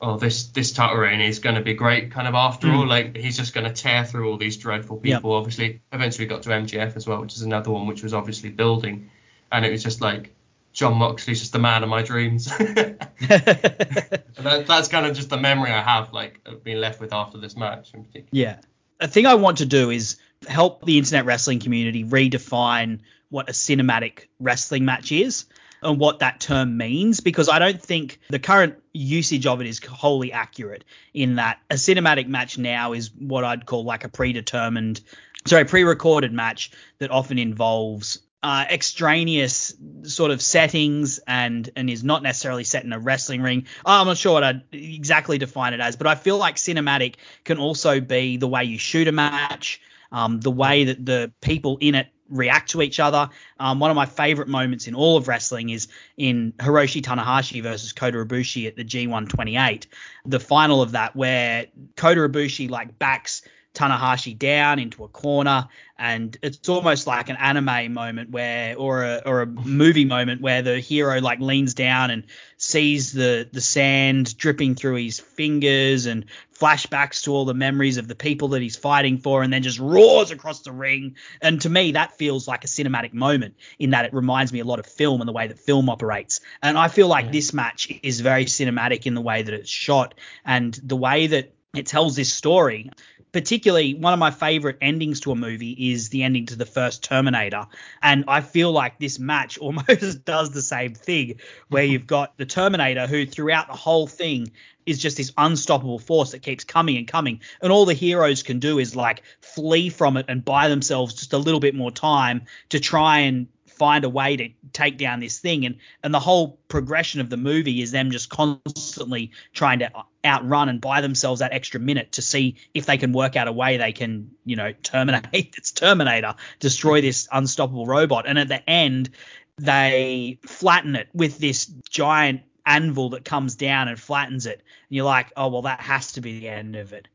oh, this this title reign is going to be great. Kind of after Mm. all, like he's just going to tear through all these dreadful people. Obviously, eventually got to MJF as well, which is another one which was obviously building, and it was just like. Jon Moxley's just the man of my dreams. that, that's kind of just the memory I have, like, of being left with after this match in particular. Yeah. A thing I want to do is help the internet wrestling community redefine what a cinematic wrestling match is and what that term means because I don't think the current usage of it is wholly accurate in that a cinematic match now is what I'd call like a predetermined sorry pre-recorded match that often involves uh, extraneous sort of settings and and is not necessarily set in a wrestling ring. I'm not sure what I'd exactly define it as, but I feel like cinematic can also be the way you shoot a match, um, the way that the people in it react to each other. Um, one of my favorite moments in all of wrestling is in Hiroshi Tanahashi versus Kota Ibushi at the G128, the final of that where Kota Ibushi like backs Tanahashi down into a corner, and it's almost like an anime moment where, or a or a movie moment where the hero like leans down and sees the the sand dripping through his fingers and flashbacks to all the memories of the people that he's fighting for, and then just roars across the ring. And to me, that feels like a cinematic moment in that it reminds me a lot of film and the way that film operates. And I feel like Yeah. this match is very cinematic in the way that it's shot and the way that it tells this story particularly one of my favorite endings to a movie is the ending to the first Terminator. And I feel like this match almost does the same thing, where you've got the Terminator who throughout the whole thing is just this unstoppable force that keeps coming and coming. And all the heroes can do is like flee from it and buy themselves just a little bit more time to try and find a way to take down this thing. And and the whole progression of the movie is them just constantly trying to outrun and buy themselves that extra minute to see if they can work out a way they can you know terminate this terminator destroy this unstoppable robot. And at the end they flatten it with this giant anvil that comes down and flattens it. And you're like oh well that has to be the end of it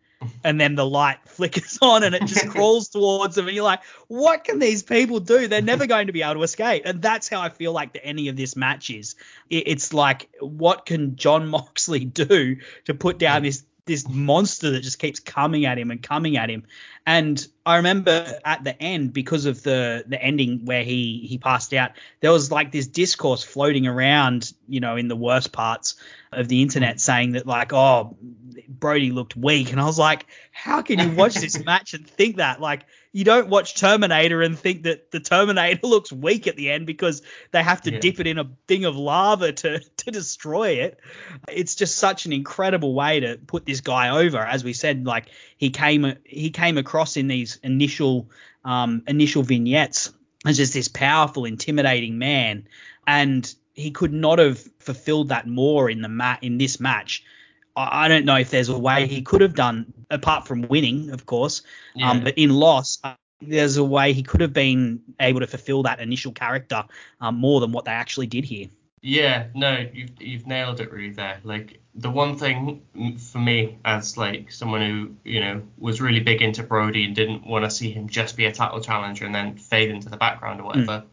and then the light flickers on and it just crawls towards them and you're like what can these people do? They're never going to be able to escape. And that's how i feel like the ending of this match is. It's like what can jon moxley do to put down mm. this this monster that just keeps coming at him and coming at him. And i remember at the end because of the the ending where he he passed out there was like this discourse floating around you know in the worst parts of the internet saying that like oh Brodie looked weak. And I was like how can you watch this match and think that? Like you don't watch Terminator and think that the Terminator looks weak at the end because they have to Yeah. dip it in a thing of lava to to destroy it it's just such an incredible way to put this guy over as we said like he came he came across in these initial um initial vignettes as just this powerful intimidating man and he could not have fulfilled that more in the mat in this match. I, don't know if there's a way he could have done apart from winning, of course, um, but in loss. There's a way he could have been able to fulfill that initial character um, more than what they actually did here. Yeah, no, you've you've nailed it really there. Like the one thing mm, for me as like someone who you know was really big into Brodie and didn't want to see him just be a title challenger and then fade into the background or whatever,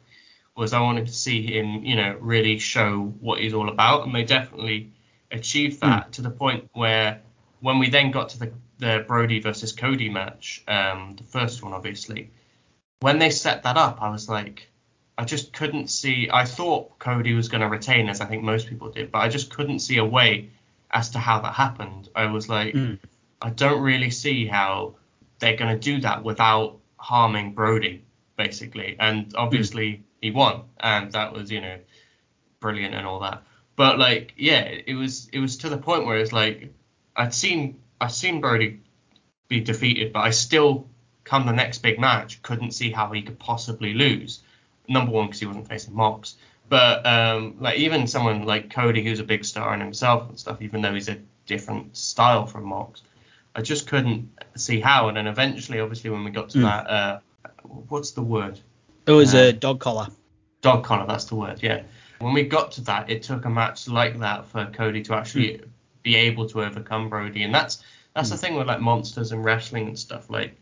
was I wanted to see him you know really show what he's all about, and they definitely achieved that to the point where when we then got to the the Brodie versus Cody match, um, the first one obviously, when they set that up, I was like. I just couldn't see. I thought Cody was going to retain, as I think most people did, but I just couldn't see a way as to how that happened. I was like, Mm. I don't really see how they're going to do that without harming Brodie, basically. And obviously he won, and that was, you know, brilliant and all that. But like, yeah, it was it was to the point where it's like I'd seen I'd seen Brodie be defeated, but I still come the next big match couldn't see how he could possibly lose number one because he wasn't facing Mox. But um, like even someone like Cody, who's a big star in himself and stuff, even though he's a different style from Mox, I just couldn't see how. And then eventually, obviously, when we got to Mm. that, uh, what's the word? It was Yeah. a dog collar. Dog collar, that's the word. Yeah. When we got to that, it took a match like that for Cody to actually be able to overcome Brodie, and that's that's the thing with like monsters and wrestling and stuff. Like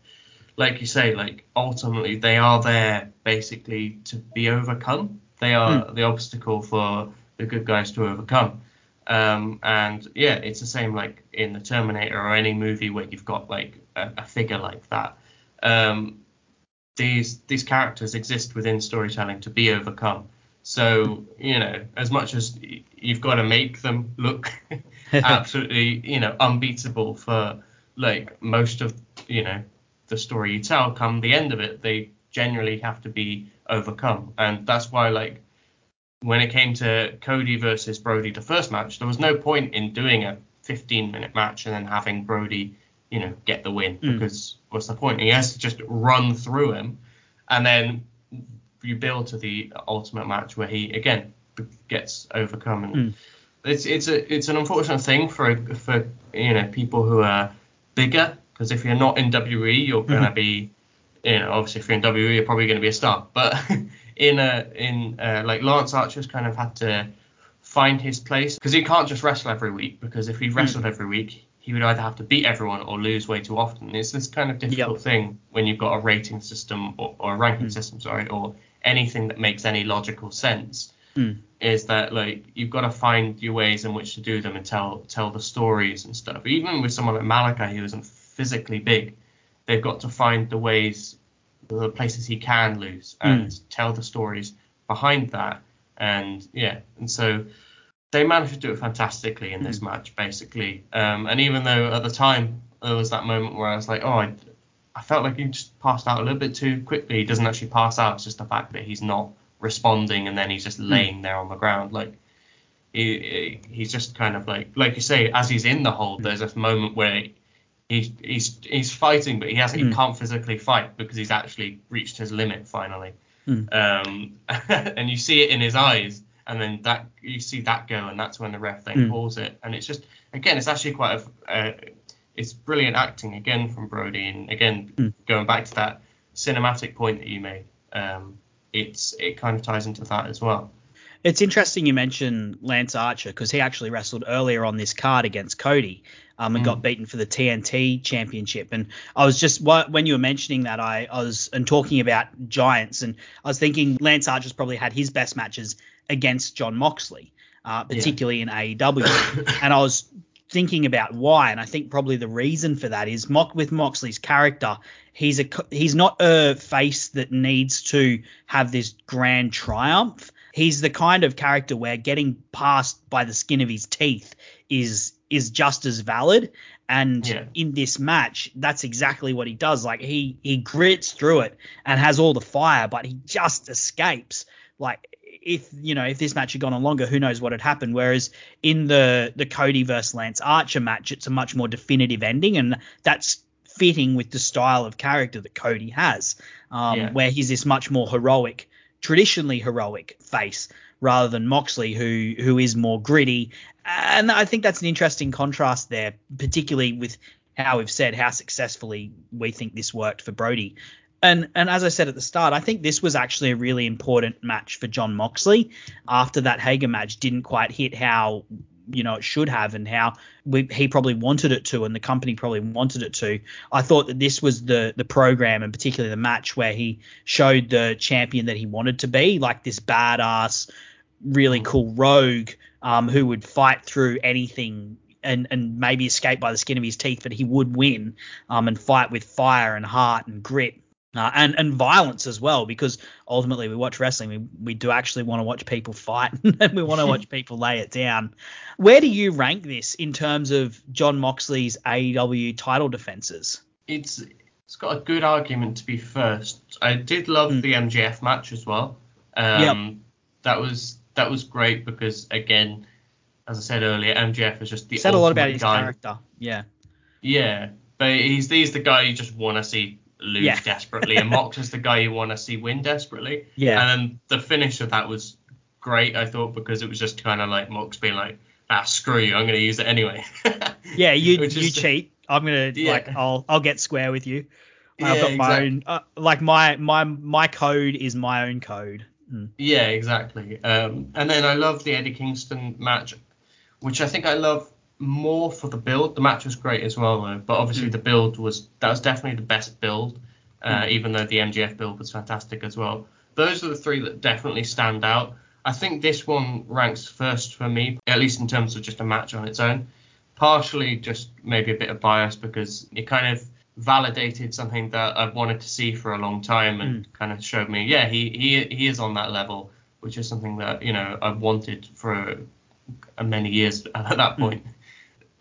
like you say, like ultimately they are there basically to be overcome. They are Hmm. the obstacle for the good guys to overcome. Um, and yeah, it's the same like in the Terminator or any movie where you've got like a, a figure like that. Um, these these characters exist within storytelling to be overcome. So you know, as much as you've got to make them look absolutely you know unbeatable for like most of you know the story you tell, come the end of it, they generally have to be overcome, and that's why like when it came to Cody versus Brodie, the first match, there was no point in doing a 15 minute match and then having Brodie, you know, get the win Mm. because what's the point? He has to just run through him, and then you build to the ultimate match where he again gets overcome. And Mm. it's it's a it's an unfortunate thing for for you know people who are bigger because if you're not in WWE, you're gonna Mhm. be you know, obviously if you're in WWE, you're probably going to be a star. But in a in uh, like Lance Archer's kind of had to find his place because he can't just wrestle every week because if he wrestled every week, he would either have to beat everyone or lose way too often. It's this kind of difficult thing when you've got a rating system or, or a ranking system, sorry, or anything that makes any logical sense. Mm. Is that like you've got to find your ways in which to do them and tell tell the stories and stuff. Even with someone like Malachi, who isn't physically big, they've got to find the ways, the places he can lose, and tell the stories behind that. And yeah, and so they managed to do it fantastically in this match, basically. Um, and even though at the time there was that moment where I was like, oh, I, I felt like he just passed out a little bit too quickly. He doesn't actually pass out. It's just the fact that he's not responding, and then he's just laying there on the ground, like. He, he- he's just kind of like, like you say, as he's in the hold, there's a moment where he's he's he's fighting, but he hasn't he Mm. can't physically fight because he's actually reached his limit finally. Mm. Um, and you see it in his eyes, and then that you see that go, and that's when the ref then Mm. calls it. And it's just again, it's actually quite a uh, it's brilliant acting again from Brodie, and again Mm. going back to that cinematic point that you made. Um, it's it kind of ties into that as well. It's interesting you mention Lance Archer because he actually wrestled earlier on this card against Cody um, and Mm. got beaten for the TNT championship. And I was just when you were mentioning that, I, I was and talking about Giants, and I was thinking Lance Archer's probably had his best matches against Jon Moxley, uh, particularly in AEW. and I was thinking about why, and I think probably the reason for that is Mock with Moxley's character. He's a he's not a face that needs to have this grand triumph. He's the kind of character where getting past by the skin of his teeth is is just as valid. And Yeah. in this match, that's exactly what he does. Like he he grits through it and has all the fire, but he just escapes. Like if you know if this match had gone on longer, who knows what had happened. Whereas in the the Cody versus Lance Archer match, it's a much more definitive ending, and that's fitting with the style of character that Cody has, um, Yeah. where he's this much more heroic, traditionally heroic face rather than Moxley, who who is more gritty. And I think that's an interesting contrast there, particularly with how we've said how successfully we think this worked for Brodie. And and as I said at the start, I think this was actually a really important match for Jon Moxley. After that Hager match didn't quite hit how you know it should have and how we, he probably wanted it to and the company probably wanted it to. I thought that this was the the program and particularly the match where he showed the champion that he wanted to be, like this badass, really cool rogue um, who would fight through anything and, and maybe escape by the skin of his teeth, but he would win um, and fight with fire and heart and grit. Uh, and and violence as well, because ultimately we watch wrestling, we, we do actually want to watch people fight and we want to watch people lay it down. Where do you rank this in terms of Jon Moxley's AEW title defenses? it's it's got a good argument to be first. I did love Mm. the MJF match as well. Um, That was that was great because again, as I said earlier, MJF is just the Said a lot about his guy. character. Yeah. Yeah, but he's he's the guy you just want to see lose Yeah. desperately, and Mox is the guy you want to see win desperately. Yeah. And then the finish of that was great, I thought, because it was just kind of like Mox being like, ah, screw you, I'm going to use it anyway. Yeah, you you is- cheat. I'm gonna Yeah. like I'll I'll get square with you. I've Yeah, got my exactly. own uh, like my my my code is my own code. Mm. Yeah, exactly. Um, and then I love the Eddie Kingston match, which I think I love more for the build. The match was great as well, though. But obviously Mm. the build was that was definitely the best build uh, even though the MJF build was fantastic as well. Those are the three that definitely stand out. I think this one ranks first for me, at least in terms of just a match on its own. Partially just maybe a bit of bias because it kind of validated something that I've wanted to see for a long time and mm. kind of showed me, yeah, he, he he is on that level, which is something that you know I've wanted for many years at that hmm. point.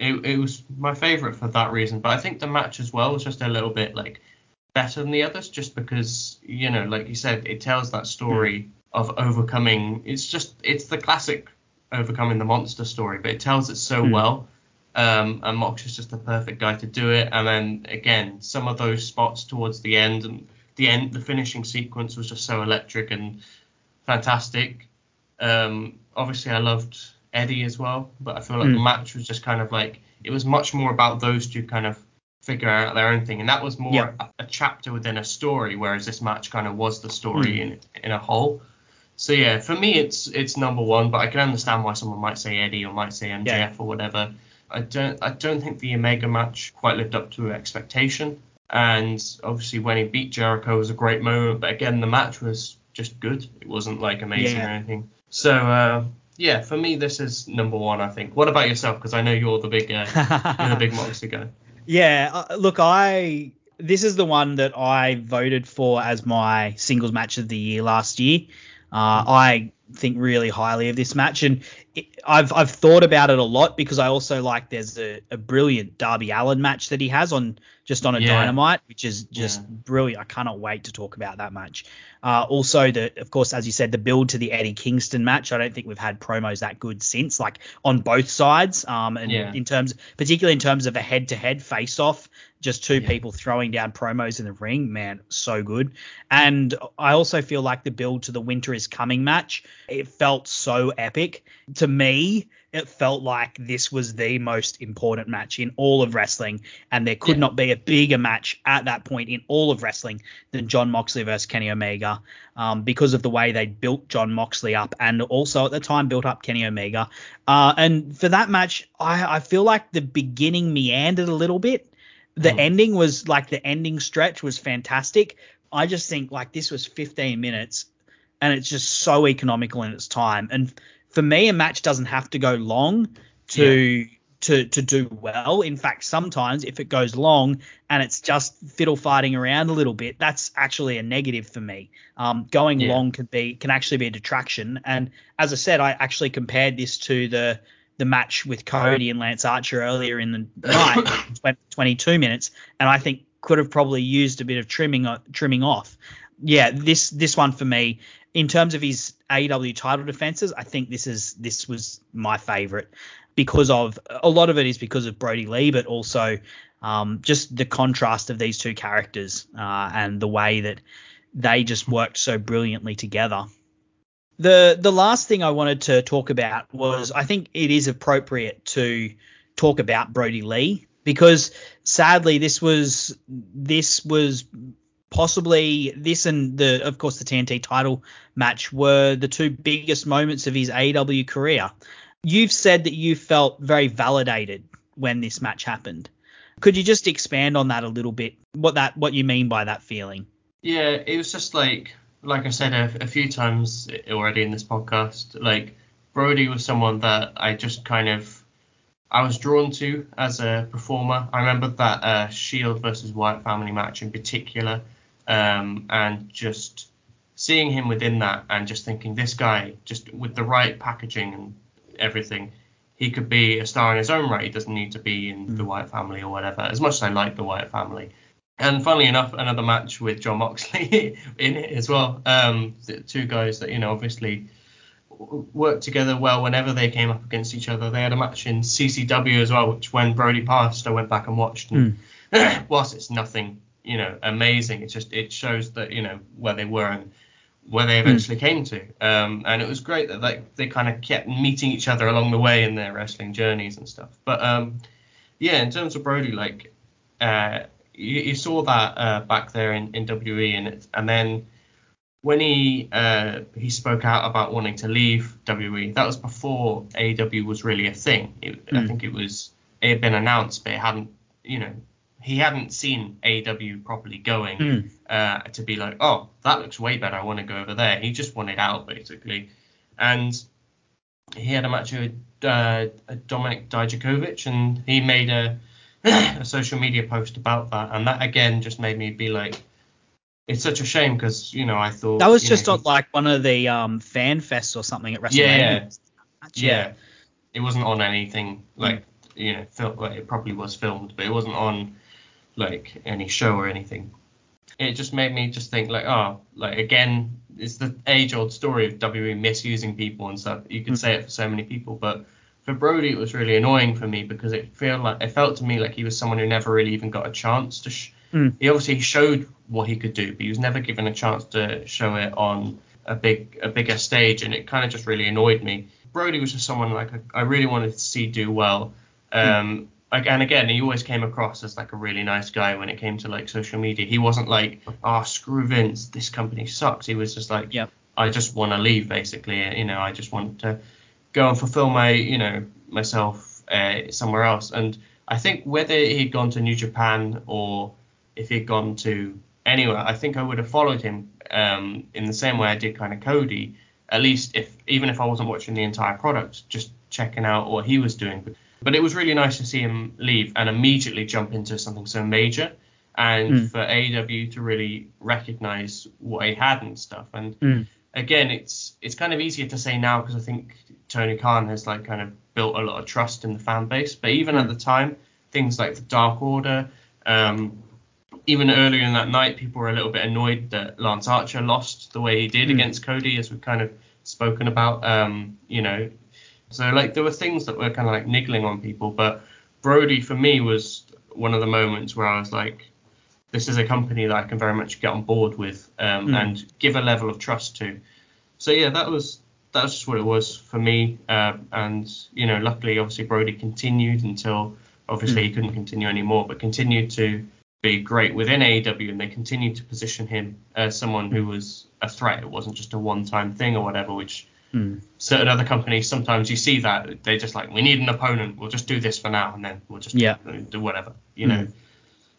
It, it was my favorite for that reason, but I think the match as well was just a little bit like better than the others, just because you know, like you said, it tells that story mm. of overcoming. It's just it's the classic overcoming the monster story, but it tells it so mm. well um, and Mox is just the perfect guy to do it. And then again, some of those spots towards the end and the end, the finishing sequence was just so electric and fantastic. Um, obviously, I loved Eddie as well, but I feel like mm. the hmm. match was just kind of like it was much more about those two kind of figure out their own thing, and that was more yeah. a, a, chapter within a story, whereas this match kind of was the story mm. in in a whole. So yeah, for me, it's it's number one, but I can understand why someone might say Eddie or might say MJF yeah. or whatever. I don't I don't think the Omega match quite lived up to expectation. And obviously when he beat Jericho was a great moment, but again the match was just good. It wasn't like amazing yeah. or anything. So uh, yeah, for me this is number one. I think. What about yourself? Because I know you're the big uh, you're the big Moxley guy. Yeah, uh, look, I this is the one that I voted for as my singles match of the year last year. Uh, mm-hmm. I think really highly of this match, and it, I've I've thought about it a lot because I also like there's a, a brilliant Darby Allin match that he has on just on a yeah. Dynamite, which is just yeah. brilliant. I cannot wait to talk about that match. Uh, also, the of course, as you said, the build to the Eddie Kingston match. I don't think we've had promos that good since, like on both sides. Um, and yeah. in terms, particularly in terms of a head-to-head face-off, just two people throwing down promos in the ring, man, so good. And I also feel like the build to the Winter is Coming match, it felt so epic. To me, it felt like this was the most important match in all of wrestling, and there could yeah. not be a bigger match at that point in all of wrestling than Jon Moxley versus Kenny Omega, um, because of the way they built Jon Moxley up, and also at the time built up Kenny Omega. Uh, and for that match, I, I feel like the beginning meandered a little bit. The mm. ending was like the ending stretch was fantastic. I just think like this was 15 minutes and it's just so economical in its time. And for me, a match doesn't have to go long to yeah. to to do well. In fact, sometimes if it goes long and it's just fiddle fighting around a little bit, that's actually a negative for me. Um, going yeah. long can be can actually be a detraction. And as I said, I actually compared this to the the match with Cody and Lance Archer earlier in the night, 22 minutes, and I think could have probably used a bit of trimming trimming off. Yeah, this this one for me in terms of his AEW title defenses, I think this is this was my favorite because of a lot of it is because of Brodie Lee, but also um, just the contrast of these two characters uh, and the way that they just worked so brilliantly together. The the last thing I wanted to talk about was I think it is appropriate to talk about Brodie Lee because sadly this was this was possibly this and the of course the TNT title match were the two biggest moments of his AEW career. You've said that you felt very validated when this match happened. Could you just expand on that a little bit? What that what you mean by that feeling? Yeah, it was just like like I said a, a few times already in this podcast. Like Brodie was someone that I just kind of I was drawn to as a performer. I remember that uh, Shield versus Wyatt family match in particular um, and just seeing him within that and just thinking this guy just with the right packaging and everything he could be a star in his own right. He doesn't need to be in mm. the Wyatt family or whatever as much as I like the Wyatt family. And funnily enough another match with Jon Moxley in it as well. Um, two guys that you know obviously worked together well whenever they came up against each other. They had a match in CCW as well which when Brodie passed I went back and watched. And mm. whilst it's nothing you know amazing. It just it shows that you know where they were and where they eventually mm. came to. Um, and it was great that like they kind of kept meeting each other along the way in their wrestling journeys and stuff. But um, yeah, in terms of Brodie, like uh, you, you, saw that uh, back there in, in WE, and it, and then when he uh, he spoke out about wanting to leave WE, that was before AEW was really a thing. It, mm. I hmm. think it was it had been announced, but it hadn't you know he hadn't seen AW properly going Mm. uh, to be like, oh, that looks way better. I want to go over there. He just wanted out basically, and he had a match with uh, Dominik Dijakovic, and he made a, a social media post about that, and that again just made me be like, it's such a shame because you know I thought That was just know, on like one of the um fan fests or something at WrestleMania. Yeah. Match, yeah, it wasn't on anything like you know, fil- like, it probably was filmed, but it wasn't on like any show or anything. It just made me just think like, oh, like again, it's the age-old story of WWE misusing people and stuff. You could Mm. say it for so many people, but for Brodie, it was really annoying for me because it felt like it felt to me like he was someone who never really even got a chance to. Sh- Mm. He obviously showed what he could do, but he was never given a chance to show it on a big a bigger stage, and it kind of just really annoyed me. Brodie was just someone like I, I really wanted to see do well. Um, like, and again, he always came across as like a really nice guy when it came to like social media. He wasn't like, oh, screw Vince, this company sucks. He was just like, Yep. I just want to leave, basically. You know, I just want to go and fulfill my, you know, myself uh, somewhere else. And I think whether he'd gone to New Japan or if he'd gone to anywhere, I think I would have followed him um, in the same way I did kind of Cody. At least if even if I wasn't watching the entire product, just checking out what he was doing. But, it was really nice to see him leave and immediately jump into something so major, and Mm. for AEW to really recognize what he had and stuff. And Mm. again, it's it's kind of easier to say now because I think Tony Khan has like kind of built a lot of trust in the fan base. But even at the time, things like the Dark Order, um, even earlier in that night, people were a little bit annoyed that Lance Archer lost the way he did Mm. against Cody, as we've kind of spoken about. Um, you know, so like there were things that were kind of like niggling on people, but Brodie for me was one of the moments where I was like, this is a company that I can very much get on board with um, Mm. and give a level of trust to. So yeah, that was that was just what it was for me. Uh, and you know, luckily, obviously Brodie continued until obviously he couldn't continue anymore, but continued to be great within AEW, and they continued to position him as someone who was a threat. It wasn't just a one-time thing or whatever, which Mm. certain other companies sometimes you see that they're just like we need an opponent we'll just do this for now and then we'll just Yeah. do whatever you know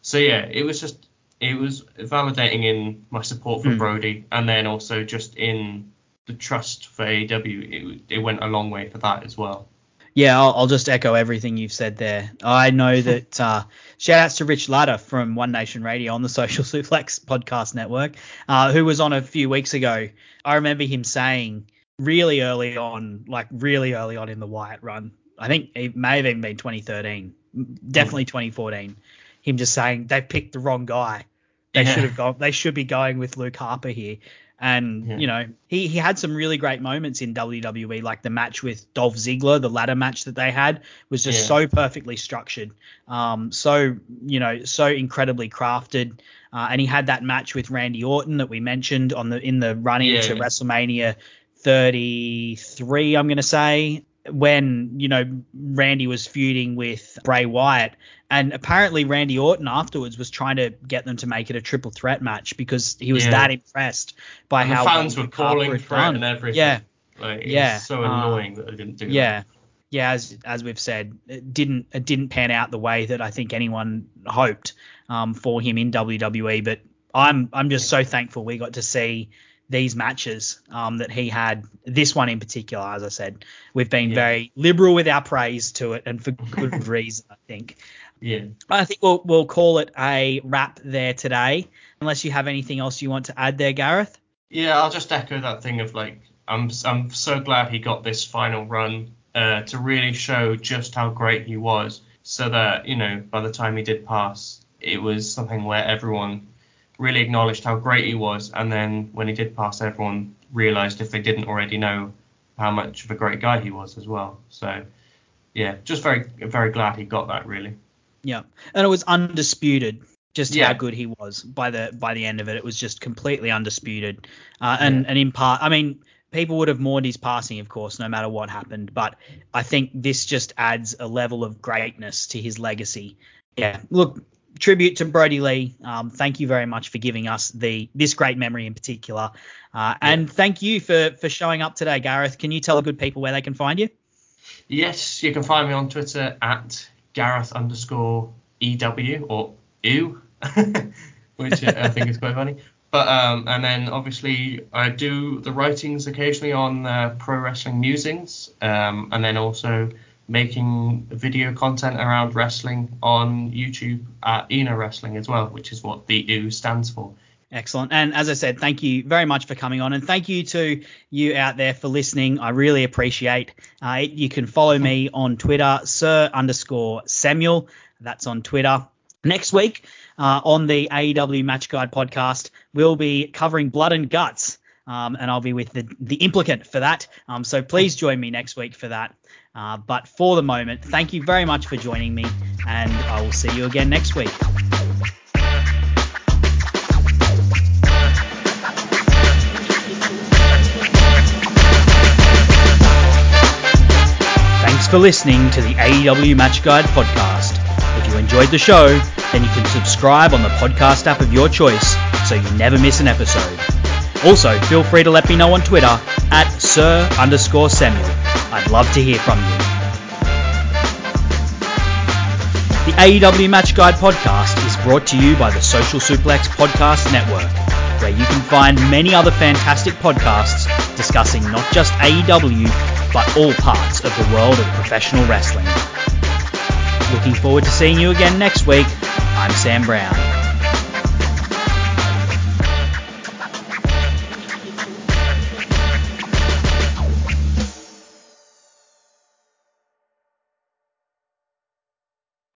so yeah it was just it was validating in my support for Mm. Brodie and then also just in the trust for AEW it, it went a long way for that as well Yeah, I'll, I'll just echo everything you've said there. I know that uh, shout outs to Rich Ladder from One Nation Radio on the Social Suplex podcast network, uh, who was on a few weeks ago. I remember him saying really early on, like really early on in the Wyatt run, I think it may have even been 2013, definitely 2014, him just saying they've picked the wrong guy. They Yeah. should have gone. They should be going with Luke Harper here. And Yeah. you know, he he had some really great moments in WWE, like the match with Dolph Ziggler, the ladder match that they had was just Yeah. so perfectly structured, um, so you know, so incredibly crafted. Uh, and he had that match with Randy Orton that we mentioned on the in the run Yeah. into WrestleMania 33, I'm gonna say, when you know Randy was feuding with Bray Wyatt, and apparently Randy Orton afterwards was trying to get them to make it a triple threat match because he was Yeah. that impressed by and the how fans well were calling for it and everything Yeah, like it Yeah, was so uh, annoying that they didn't do yeah, yeah. As as we've said, it didn't it didn't pan out the way that I think anyone hoped um, for him in WWE. But I'm I'm just so thankful we got to see these matches um, that he had. This one in particular, as I said, we've been Yeah. very liberal with our praise to it, and for good reason, I think. yeah I think we'll we'll call it a wrap there today, unless you have anything else you want to add there, Gareth. Yeah, I'll just echo that thing of like I'm I'm so glad he got this final run uh, to really show just how great he was, so that you know by the time he did pass, it was something where everyone really acknowledged how great he was, and then when he did pass, everyone realized if they didn't already know how much of a great guy he was as well. So yeah, just very very glad he got that really. Yeah, and it was undisputed just Yeah. how good he was by the by the end of it. It was just completely undisputed. Uh, and Yeah. and in part, I mean, people would have mourned his passing, of course, no matter what happened. But I think this just adds a level of greatness to his legacy. Yeah, look, tribute to Brodie Lee. Um, thank you very much for giving us the this great memory in particular. Uh, and thank you for for showing up today, Gareth. Can you tell the good people where they can find you? Yes, you can find me on Twitter at Gareth underscore EW or ew, which I think is quite funny. But um, and then obviously I do the writings occasionally on uh, Pro Wrestling Musings, um, and then also making video content around wrestling on YouTube at Ina Wrestling as well, which is what the U stands for. Excellent. And as I said, thank you very much for coming on. And thank you to you out there for listening. I really appreciate uh. You can follow me on Twitter, Sir underscore Samuel. That's on Twitter. Next week uh, on the AEW Match Guide podcast, we'll be covering Blood and Guts. Um, and I'll be with the, the implicant for that. Um, so please join me next week for that. Uh, but for the moment, thank you very much for joining me, and I will see you again next week. Thanks for listening to the AEW Match Guide podcast. If you enjoyed the show, then you can subscribe on the podcast app of your choice so you never miss an episode. Also, feel free to let me know on Twitter at Sir underscore Samuel. I'd love to hear from you. The AEW Match Guide podcast is brought to you by the Social Suplex Podcast Network, where you can find many other fantastic podcasts discussing not just AEW, but all parts of the world of professional wrestling. Looking forward to seeing you again next week. I'm Sam Brown.